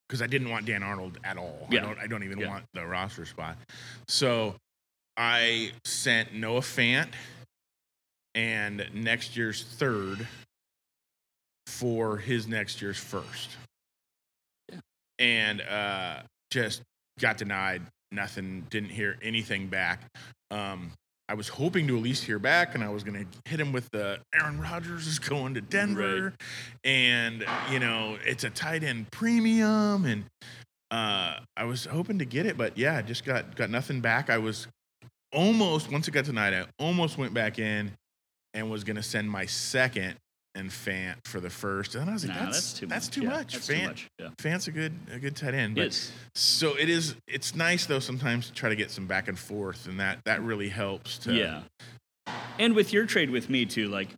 because I didn't want Dan Arnold at all. Yeah. I don't I don't even Yeah. want the roster spot. So I sent Noah Fant and next year's third for his next year's first. And uh just got denied. Nothing. Didn't hear anything back. Um, I was hoping to at least hear back, and I was going to hit him with the Aaron Rodgers is going to Denver, and you know it's a tight end premium, and uh, I was hoping to get it, but yeah, just got got nothing back. I was almost once it got tonight, I almost went back in and was going to send my second and Fant for the first, and I was like, Nah, that's that's too that's much. too Yeah, much. That's Fant, too much. Yeah. Fant's a good a good tight end, but Yes. so it is. It's nice though sometimes to try to get some back and forth, and that that really helps. To, Yeah. And with your trade with me too, like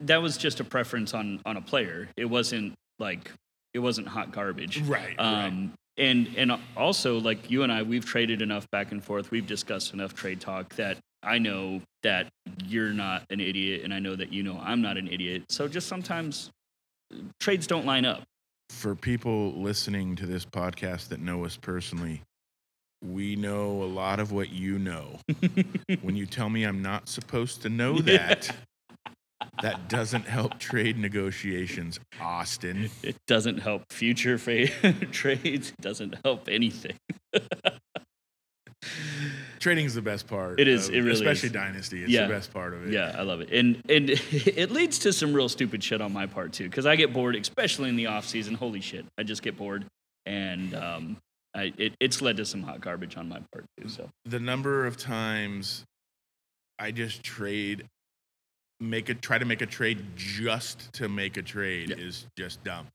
that was just a preference on on a player. It wasn't like it wasn't hot garbage. right. right. Um and and also like you and I we've traded enough back and forth. We've discussed enough trade talk that I know that you're not an idiot and I know that you know I'm not an idiot. So just sometimes trades don't line up. For people listening to this podcast that know us personally, we know a lot of what you know. (laughs) when you tell me I'm not supposed to know that, that doesn't help trade negotiations, Austin. It doesn't help future fa- (laughs) trades. It doesn't help anything. (laughs) Trading's the best part. It is, of- it really especially is. Dynasty. It's Yeah. the best part of it. Yeah, I love it. And and (laughs) it leads to some real stupid shit on my part too cuz I get bored especially in the off season. Holy shit. I just get bored and um I, it, it's led to some hot garbage on my part too. So the number of times I just trade, make a try to make a trade just to make a trade Yeah. is just dumb.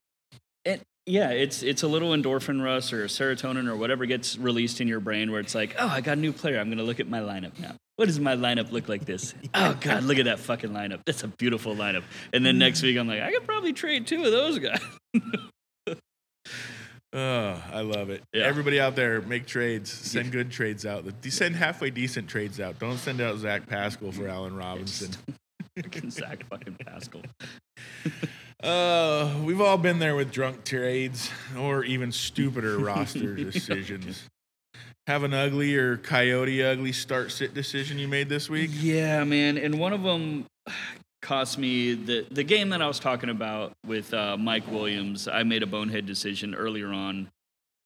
and yeah, it's it's a little endorphin rush or serotonin or whatever gets released in your brain where it's like, oh, I got a new player. I'm gonna look at my lineup now. What does my lineup look like this? (laughs) Oh God, look at that fucking lineup. That's a beautiful lineup. And then next week I'm like, I could probably trade two of those guys. (laughs) Oh, I love it. Yeah. Everybody out there, make trades. Send good trades out. Send halfway decent trades out. Don't send out Zach Pascal for Allen (laughs) Robinson. Zach fucking Pascal. Uh, we've all been there with drunk trades or even stupider (laughs) roster decisions. Have an ugly or coyote ugly start sit decision you made this week? Yeah, man. And one of them cost me the the game that I was talking about with uh, Mike Williams. I made a bonehead decision earlier on.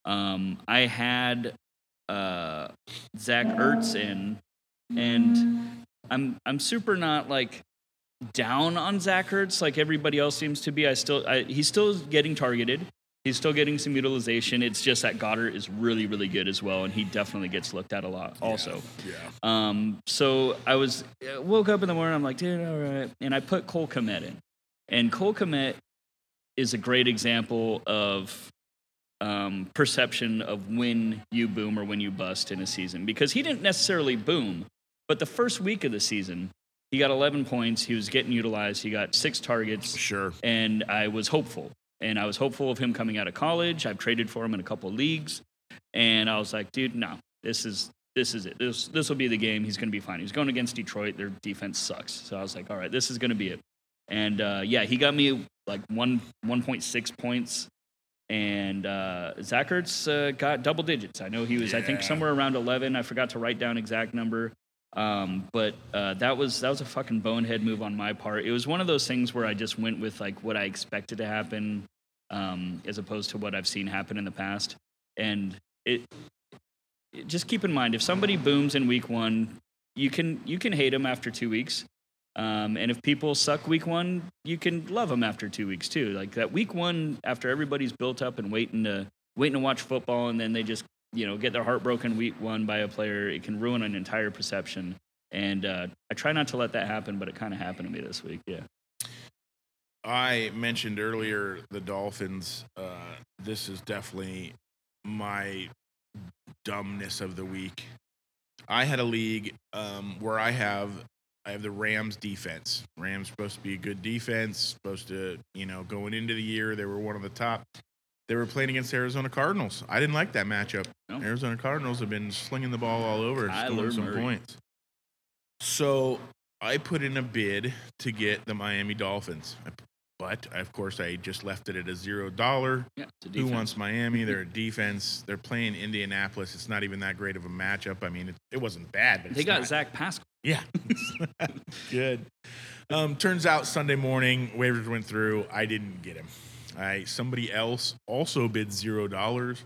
Um, I had uh, Zach Ertz in, and I'm I'm super not like down on Zach Ertz like everybody else seems to be. I still I, he's still getting targeted. He's still getting some utilization. It's just that Goedert is really, really good as well, and he definitely gets looked at a lot. Also, Yeah. um, so I was woke up in the morning. I'm like, dude, all right, and I put Cole Kmet in, and Cole Kmet is a great example of um, perception of when you boom or when you bust in a season because he didn't necessarily boom, but the first week of the season, he got 11 points. He was getting utilized. He got six targets Sure. and I was hopeful. And I was hopeful of him coming out of college. I've traded for him in a couple of leagues, and I was like, dude, no, this is this is it. This this will be the game. He's going to be fine. He's going against Detroit. Their defense sucks. So I was like, all right, this is going to be it. And uh, yeah, he got me like one one point six points. And uh, Zach Ertz uh, got double digits. I know he was, I think, somewhere around 11. I forgot to write down exact number. Um, but uh, that was that was a fucking bonehead move on my part. It was one of those things where I just went with like what I expected to happen, um, as opposed to what I've seen happen in the past. And it, it- just keep in mind if somebody booms in week one, you can you can hate them after two weeks. Um, and if people suck week one, you can love them after two weeks too. Like that week one, after everybody's built up and waiting to waiting to watch football, and then they just you know get their heart broken week one by a player, it can ruin an entire perception. And uh, I try not to let that happen, but it kind of happened to me this week. Yeah. I mentioned earlier the Dolphins. Uh, this is definitely my dumbness of the week. I had a league um, where I have I have the Rams defense. Rams supposed to be a good defense. Supposed to you know going into the year they were one of the top. They were playing against Arizona Cardinals. I didn't like that matchup. No. Arizona Cardinals have been slinging the ball all over, scoring some Murray. points. So I put in a bid to get the Miami Dolphins. But of course, I just left it at a zero dollar. Yeah. Who wants Miami? (laughs) They're a defense. They're playing Indianapolis. It's not even that great of a matchup. I mean, it, it wasn't bad, but They got not- Zach Pascal. yeah, (laughs) good. Um, turns out Sunday morning waivers went through. I didn't get him. I somebody else also bid zero dollars,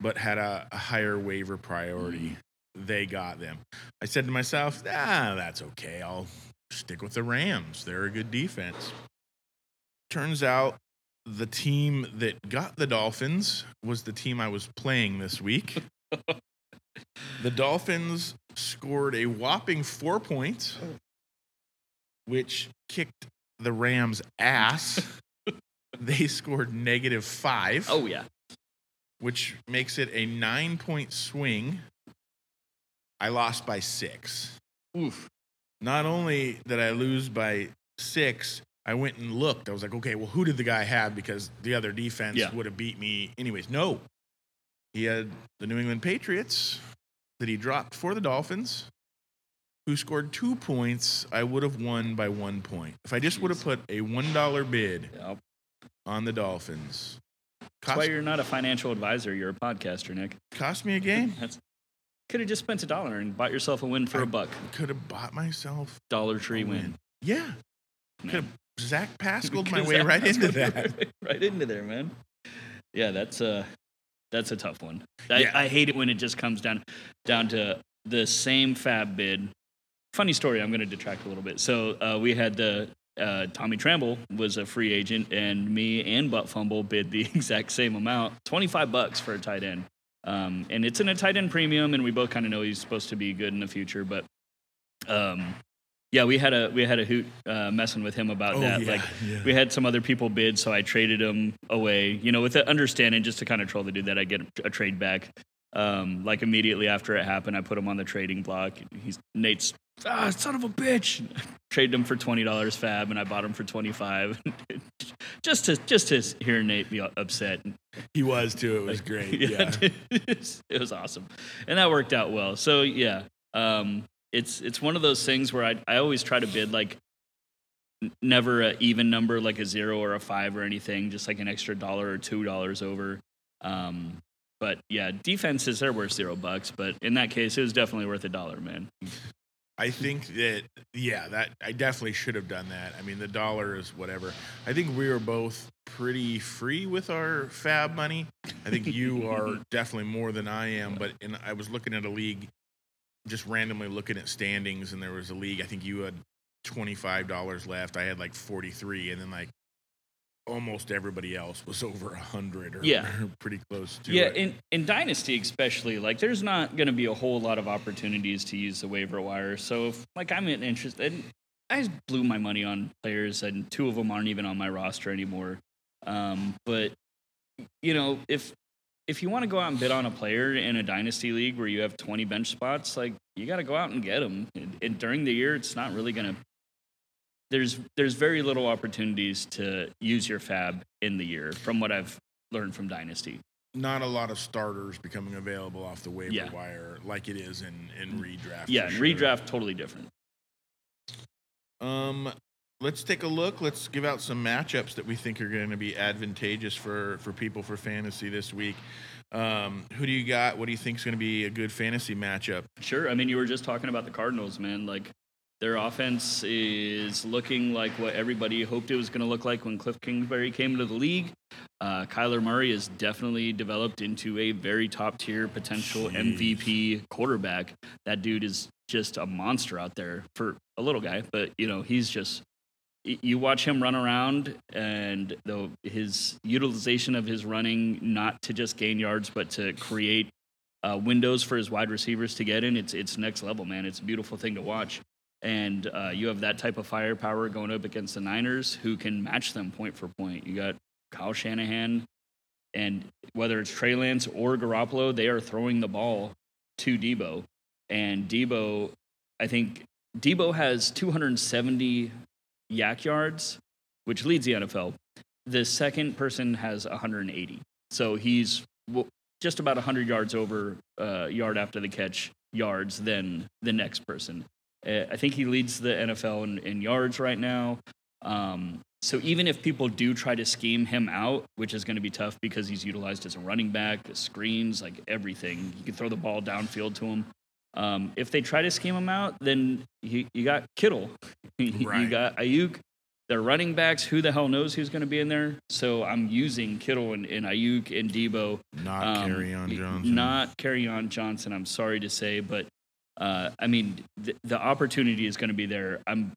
but had a, a higher waiver priority. They got them. I said to myself, ah, that's okay. I'll stick with the Rams. They're a good defense. Turns out the team that got the Dolphins was the team I was playing this week. (laughs) the Dolphins scored a whopping four points, which kicked the Rams' ass. (laughs) they scored negative five, Oh yeah. which makes it a nine point swing. I lost by six. Oof. Not only did I lose by six, I went and looked. I was like, okay, well, who did the guy have? Because the other defense Yeah. would have beat me anyways. No. He had the New England Patriots that he dropped for the Dolphins, who scored two points. I would have won by one point. If I just would have put a $1 bid Yep. On the Dolphins, That's why you're not a financial advisor. You're a podcaster, Nick. cost me a game. (laughs) That's could have just spent a dollar and bought yourself a win for I- a buck. Could have bought myself Dollar Tree a win. Yeah. Could have Zach Pascal (laughs) my way that- right that's into gonna- that. right into there, man. Yeah, that's uh that's a tough one. I, Yeah. I hate it when it just comes down down to the same fab bid. Funny story. I'm going to detract a little bit. So uh, we had the uh, Tommy Tremble was a free agent, and me and Butt Fumble bid the (laughs) exact same amount, 25 bucks for a tight end. Um, and it's in a tight end premium, and we both kind of know he's supposed to be good in the future. But um, yeah, we had a we had a hoot uh, messing with him about Oh, that. yeah, like yeah. we had some other people bid, so I traded him away. You know, with the understanding just to kind of troll the dude that I get a trade back. Um, like immediately after it happened, I put him on the trading block. He's Nate's ah son of a bitch. (laughs) Traded him for twenty dollars fab, and I bought him for twenty five. (laughs) just to just to hear Nate be upset. He was too. It was great. (laughs) Yeah. (laughs) it was awesome, and that worked out well. So yeah, um, it's it's one of those things where I I always try to bid like n- never a even number like a zero or a five or anything, just like an extra dollar or two dollars over. Um, but yeah, defenses they're worth zero bucks, but in that case, it was definitely worth a dollar, man. I think that yeah, that I definitely should have done that. I mean, the dollar is whatever. I think we were both pretty free with our fab money. I think you are (laughs) definitely more than I am, but and I was looking at a league, just randomly looking at standings, and there was a league. I think you had twenty five dollars left. I had like forty three, and then like almost everybody else was (laughs) over a hundred or Yeah. (laughs) pretty close to yeah, it. in in dynasty especially, like there's not going to be a whole lot of opportunities to use the waiver wire. So if like I'm interested, and I just blew my money on players, and two of them aren't even on my roster anymore. Um, but you know, if if you want to go out and bid on a player in a dynasty league where you have 20 bench spots, like you got to go out and get them. And, and during the year, it's not really going to. There's there's very little opportunities to use your fab in the year, from what I've learned from dynasty. not a lot of starters becoming available off the waiver Yeah. wire like it is in in redraft. Yeah, sure. redraft totally different. Um, let's take a look. Let's give out some matchups that we think are going to be advantageous for for people for fantasy this week. Um, who do you got? What do you think is going to be a good fantasy matchup? Sure. I mean, you were just talking about the Cardinals, man. Like their offense is looking like what everybody hoped it was going to look like when Cliff Kingsbury came into the league. Uh, Kyler Murray has definitely developed into a very top tier potential MVP quarterback. That dude is just a monster out there for a little guy, but you know he's just. You watch him run around, and though his utilization of his running, not to just gain yards, but to create uh, windows for his wide receivers to get in. It's it's next level, man. It's a beautiful thing to watch. And uh, you have that type of firepower going up against the Niners, who can match them point for point. You got Kyle Shanahan, and whether it's Trey Lance or Garoppolo, they are throwing the ball to Deebo. And Deebo, I think Deebo has 270 YAC yards, which leads the NFL. The second person has 180. So he's just about 100 yards over uh, yard after the catch yards than the next person. Uh, I think he leads the NFL in, in yards right now. Um, so even if people do try to scheme him out, which is going to be tough because he's utilized as a running back, the screens, like everything, you can throw the ball downfield to him. Um, if they try to scheme him out, then you, you got Kittle, (laughs) you got Aiyuk. They're running backs. Who the hell knows who's going to be in there? So I'm using Kittle and, and Aiyuk and Deebo Not um, Kerryon Johnson. Not Kerryon Johnson. I'm sorry to say, but uh, I mean th- the opportunity is going to be there. I'm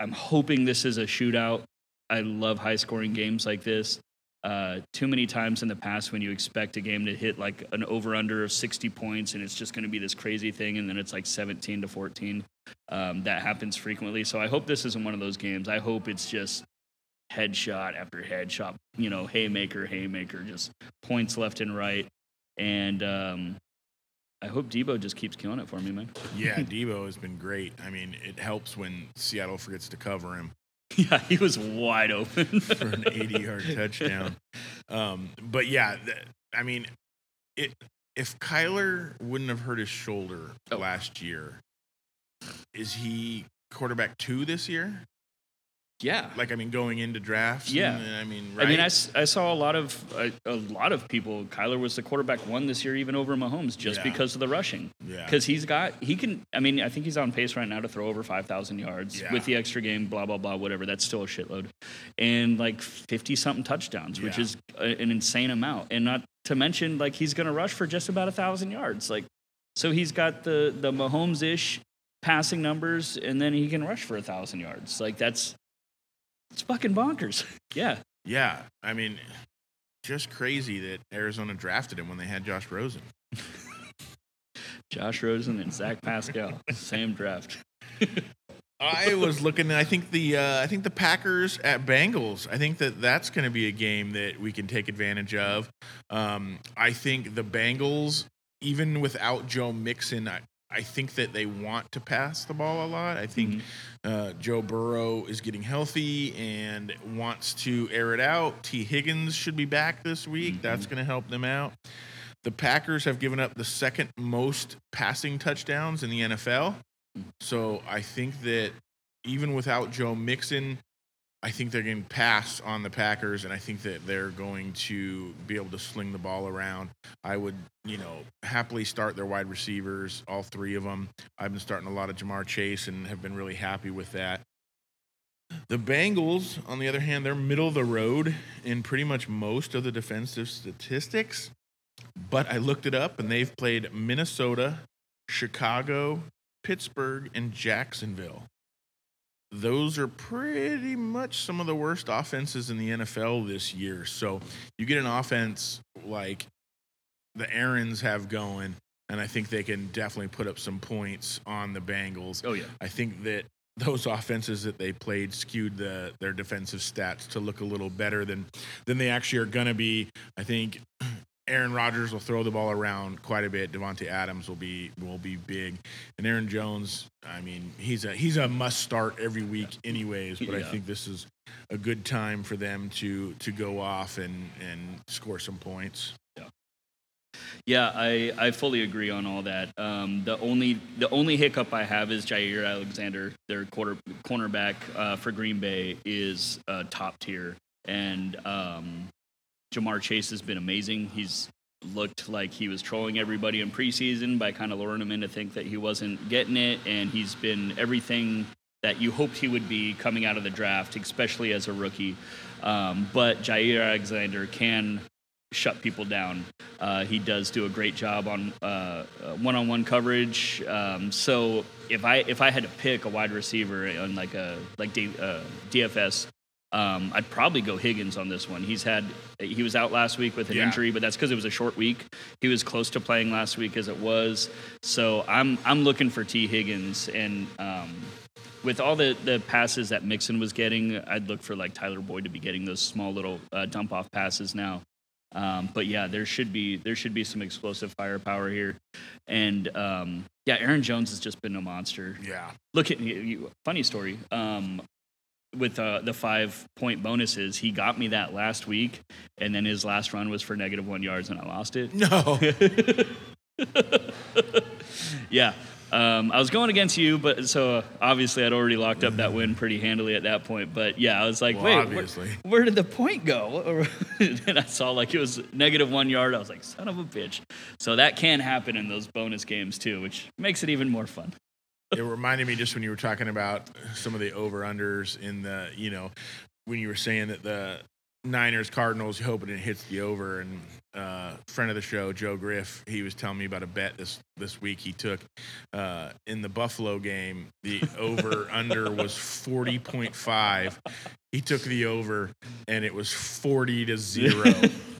I'm hoping this is a shootout. I love high scoring games like this. Uh, too many times in the past when you expect a game to hit like an over under of 60 points and it's just going to be this crazy thing and then it's like 17 to 14. Um, that happens frequently. So I hope this isn't one of those games. I hope it's just headshot after headshot, you know, haymaker, haymaker, just points left and right. And um, I hope Deebo just keeps killing it for me, man. yeah, (laughs) Deebo has been great. I mean, it helps when Seattle forgets to cover him (laughs) yeah, he was wide open (laughs) for an 80 yard touchdown. Um, but yeah, th- I mean, it if Kyler wouldn't have hurt his shoulder Oh. last year, is he quarterback two this year? Yeah. Like, I mean, going into drafts. Yeah. and, I mean, I mean, I, right? I saw a lot of a, a lot of people. Kyler was the quarterback one this year, even over Mahomes, just Yeah. because of the rushing. yeah, Because he's got he can. I mean, I think he's on pace right now to throw over five thousand yards Yeah. with the extra game. Blah blah blah. Whatever. That's still a shitload, and like fifty something touchdowns, which is a, an insane amount. And not to mention, like he's going to rush for just about a thousand yards. Like, so he's got the the Mahomes ish passing numbers, and then he can rush for a thousand yards. Like that's it's fucking bonkers. (laughs) yeah. yeah. I mean, just crazy that Arizona drafted him when they had Josh Rosen. (laughs) Josh Rosen and Zach Pascal, (laughs) same draft. I was looking. I think the uh, I think the Packers at Bengals. I think that that's going to be a game that we can take advantage of. Um, I think the Bengals, even without Joe Mixon, I, I think that they want to pass the ball a lot. I think mm-hmm. uh, Joe Burrow is getting healthy and wants to air it out. Tee Higgins should be back this week. Mm-hmm. That's going to help them out. The Packers have given up the second most passing touchdowns in the NFL. Mm. So I think that even without Joe Mixon, I think they're going to pass on the Packers, and I think that they're going to be able to sling the ball around. I would, you know, happily start their wide receivers, all three of them. I've been starting a lot of Ja'Marr Chase and have been really happy with that. The Bengals, on the other hand, they're middle of the road in pretty much most of the defensive statistics. But I looked it up, and they've played Minnesota, Chicago, Pittsburgh, and Jacksonville those are pretty much some of the worst offenses in the NFL this year. So you get an offense like the Aarons have going, and I think they can definitely put up some points on the Bengals. Oh yeah. I think that those offenses that they played skewed the, their defensive stats to look a little better than than they actually are going to be. I think Aaron Rodgers will throw the ball around quite a bit. Davante Adams will be will be big, and Aaron Jones. I mean, he's a he's a must start every week, anyways. But I think this is a good time for them to to go off and and score some points. Yeah, I, I fully agree on all that. Um, the only the only hiccup I have is Jaire Alexander, their quarter cornerback uh, for Green Bay, is uh, top tier, and um, Ja'Marr Chase has been amazing. He's looked like he was trolling everybody in preseason by kind of luring him in to think that he wasn't getting it, and he's been everything that you hoped he would be coming out of the draft, especially as a rookie. Um, but Jaire Alexander can shut people down. Uh, he does do a great job on uh, uh, one-on-one coverage. Um, so if I if I had to pick a wide receiver on like a like D, uh, DFS, um, I'd probably go Higgins on this one. He's had he was out last week with an Yeah. injury, but that's because it was a short week. He was close to playing last week as it was. So I'm I'm looking for Tee Higgins and. Um, with all the, the passes that Mixon was getting, I'd look for like Tyler Boyd to be getting those small little uh, dump off passes now. Um, but yeah, there should be there should be some explosive firepower here, and um, yeah, Aaron Jones has just been a monster. Yeah, Look at you, you, funny story. With uh, the five point bonuses, he got me that last week, and then his last run was for negative one yards, and I lost it. no, (laughs) Yeah. Um, I was going against you, but so uh, obviously I'd already locked up that win pretty handily at that point. But yeah, I was like, Well, wait, where, where did the point go? (laughs) and I saw like it was negative one yard. I was like, son of a bitch. So that can happen in those bonus games too, which makes it even more fun. It reminded me just when you were talking about some of the over unders in the you know when you were saying that the Niners Cardinals hoping it hits the over. And uh friend of the show Joe Griff he was telling me about a bet this this week he took uh in the Buffalo game. The over under was 40.5 he took the over and it was 40 to 0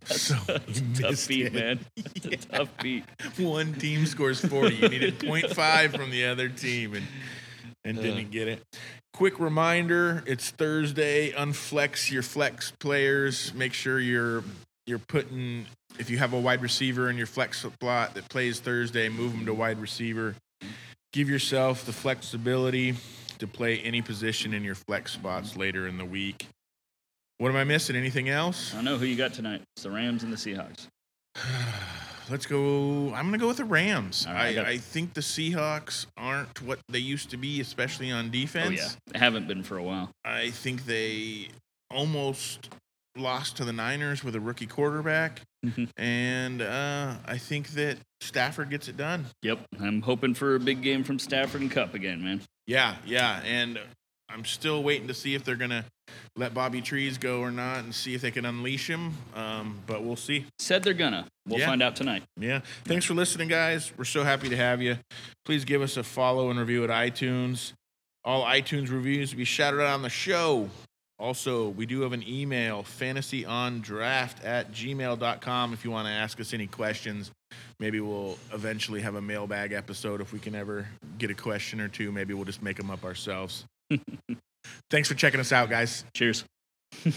so (laughs) Tough beat, it. man. (laughs) That's a tough beat. one team scores 40 you needed 0.5 from the other team and and didn't get it. Quick reminder it's thursday. Unflex your flex players. Make sure you're you're putting if you have a wide receiver in your flex slot that plays thursday move them to wide receiver. Give yourself the flexibility to play any position in your flex spots later in the week what am i missing anything else I don't know who you got tonight. It's the Rams and the Seahawks. (sighs) Let's go. I'm going to go with the Rams. All right, I I, got- I think the Seahawks aren't what they used to be, especially on Oh defense. yeah, they haven't been for a while. I think they almost lost to the Niners with a rookie quarterback. and uh, I think that Stafford gets it done. Yep, I'm hoping for a big game from Stafford and Kupp again, man. Yeah, yeah. And I'm still waiting to see if they're going to let Bobby Trees go or not and see if they can unleash him. Um, but we'll see. Said they're gonna. We'll Yeah. find out tonight. Yeah. Thanks for listening, guys. We're so happy to have you. Please give us a follow and review at iTunes. All iTunes reviews will be shouted out on the show. Also, we do have an email, fantasyondraft at gmail.com, if you want to ask us any questions. Maybe we'll eventually have a mailbag episode if we can ever get a question or two. Maybe we'll just make them up ourselves. (laughs) Thanks for checking us out, guys. Cheers. (laughs)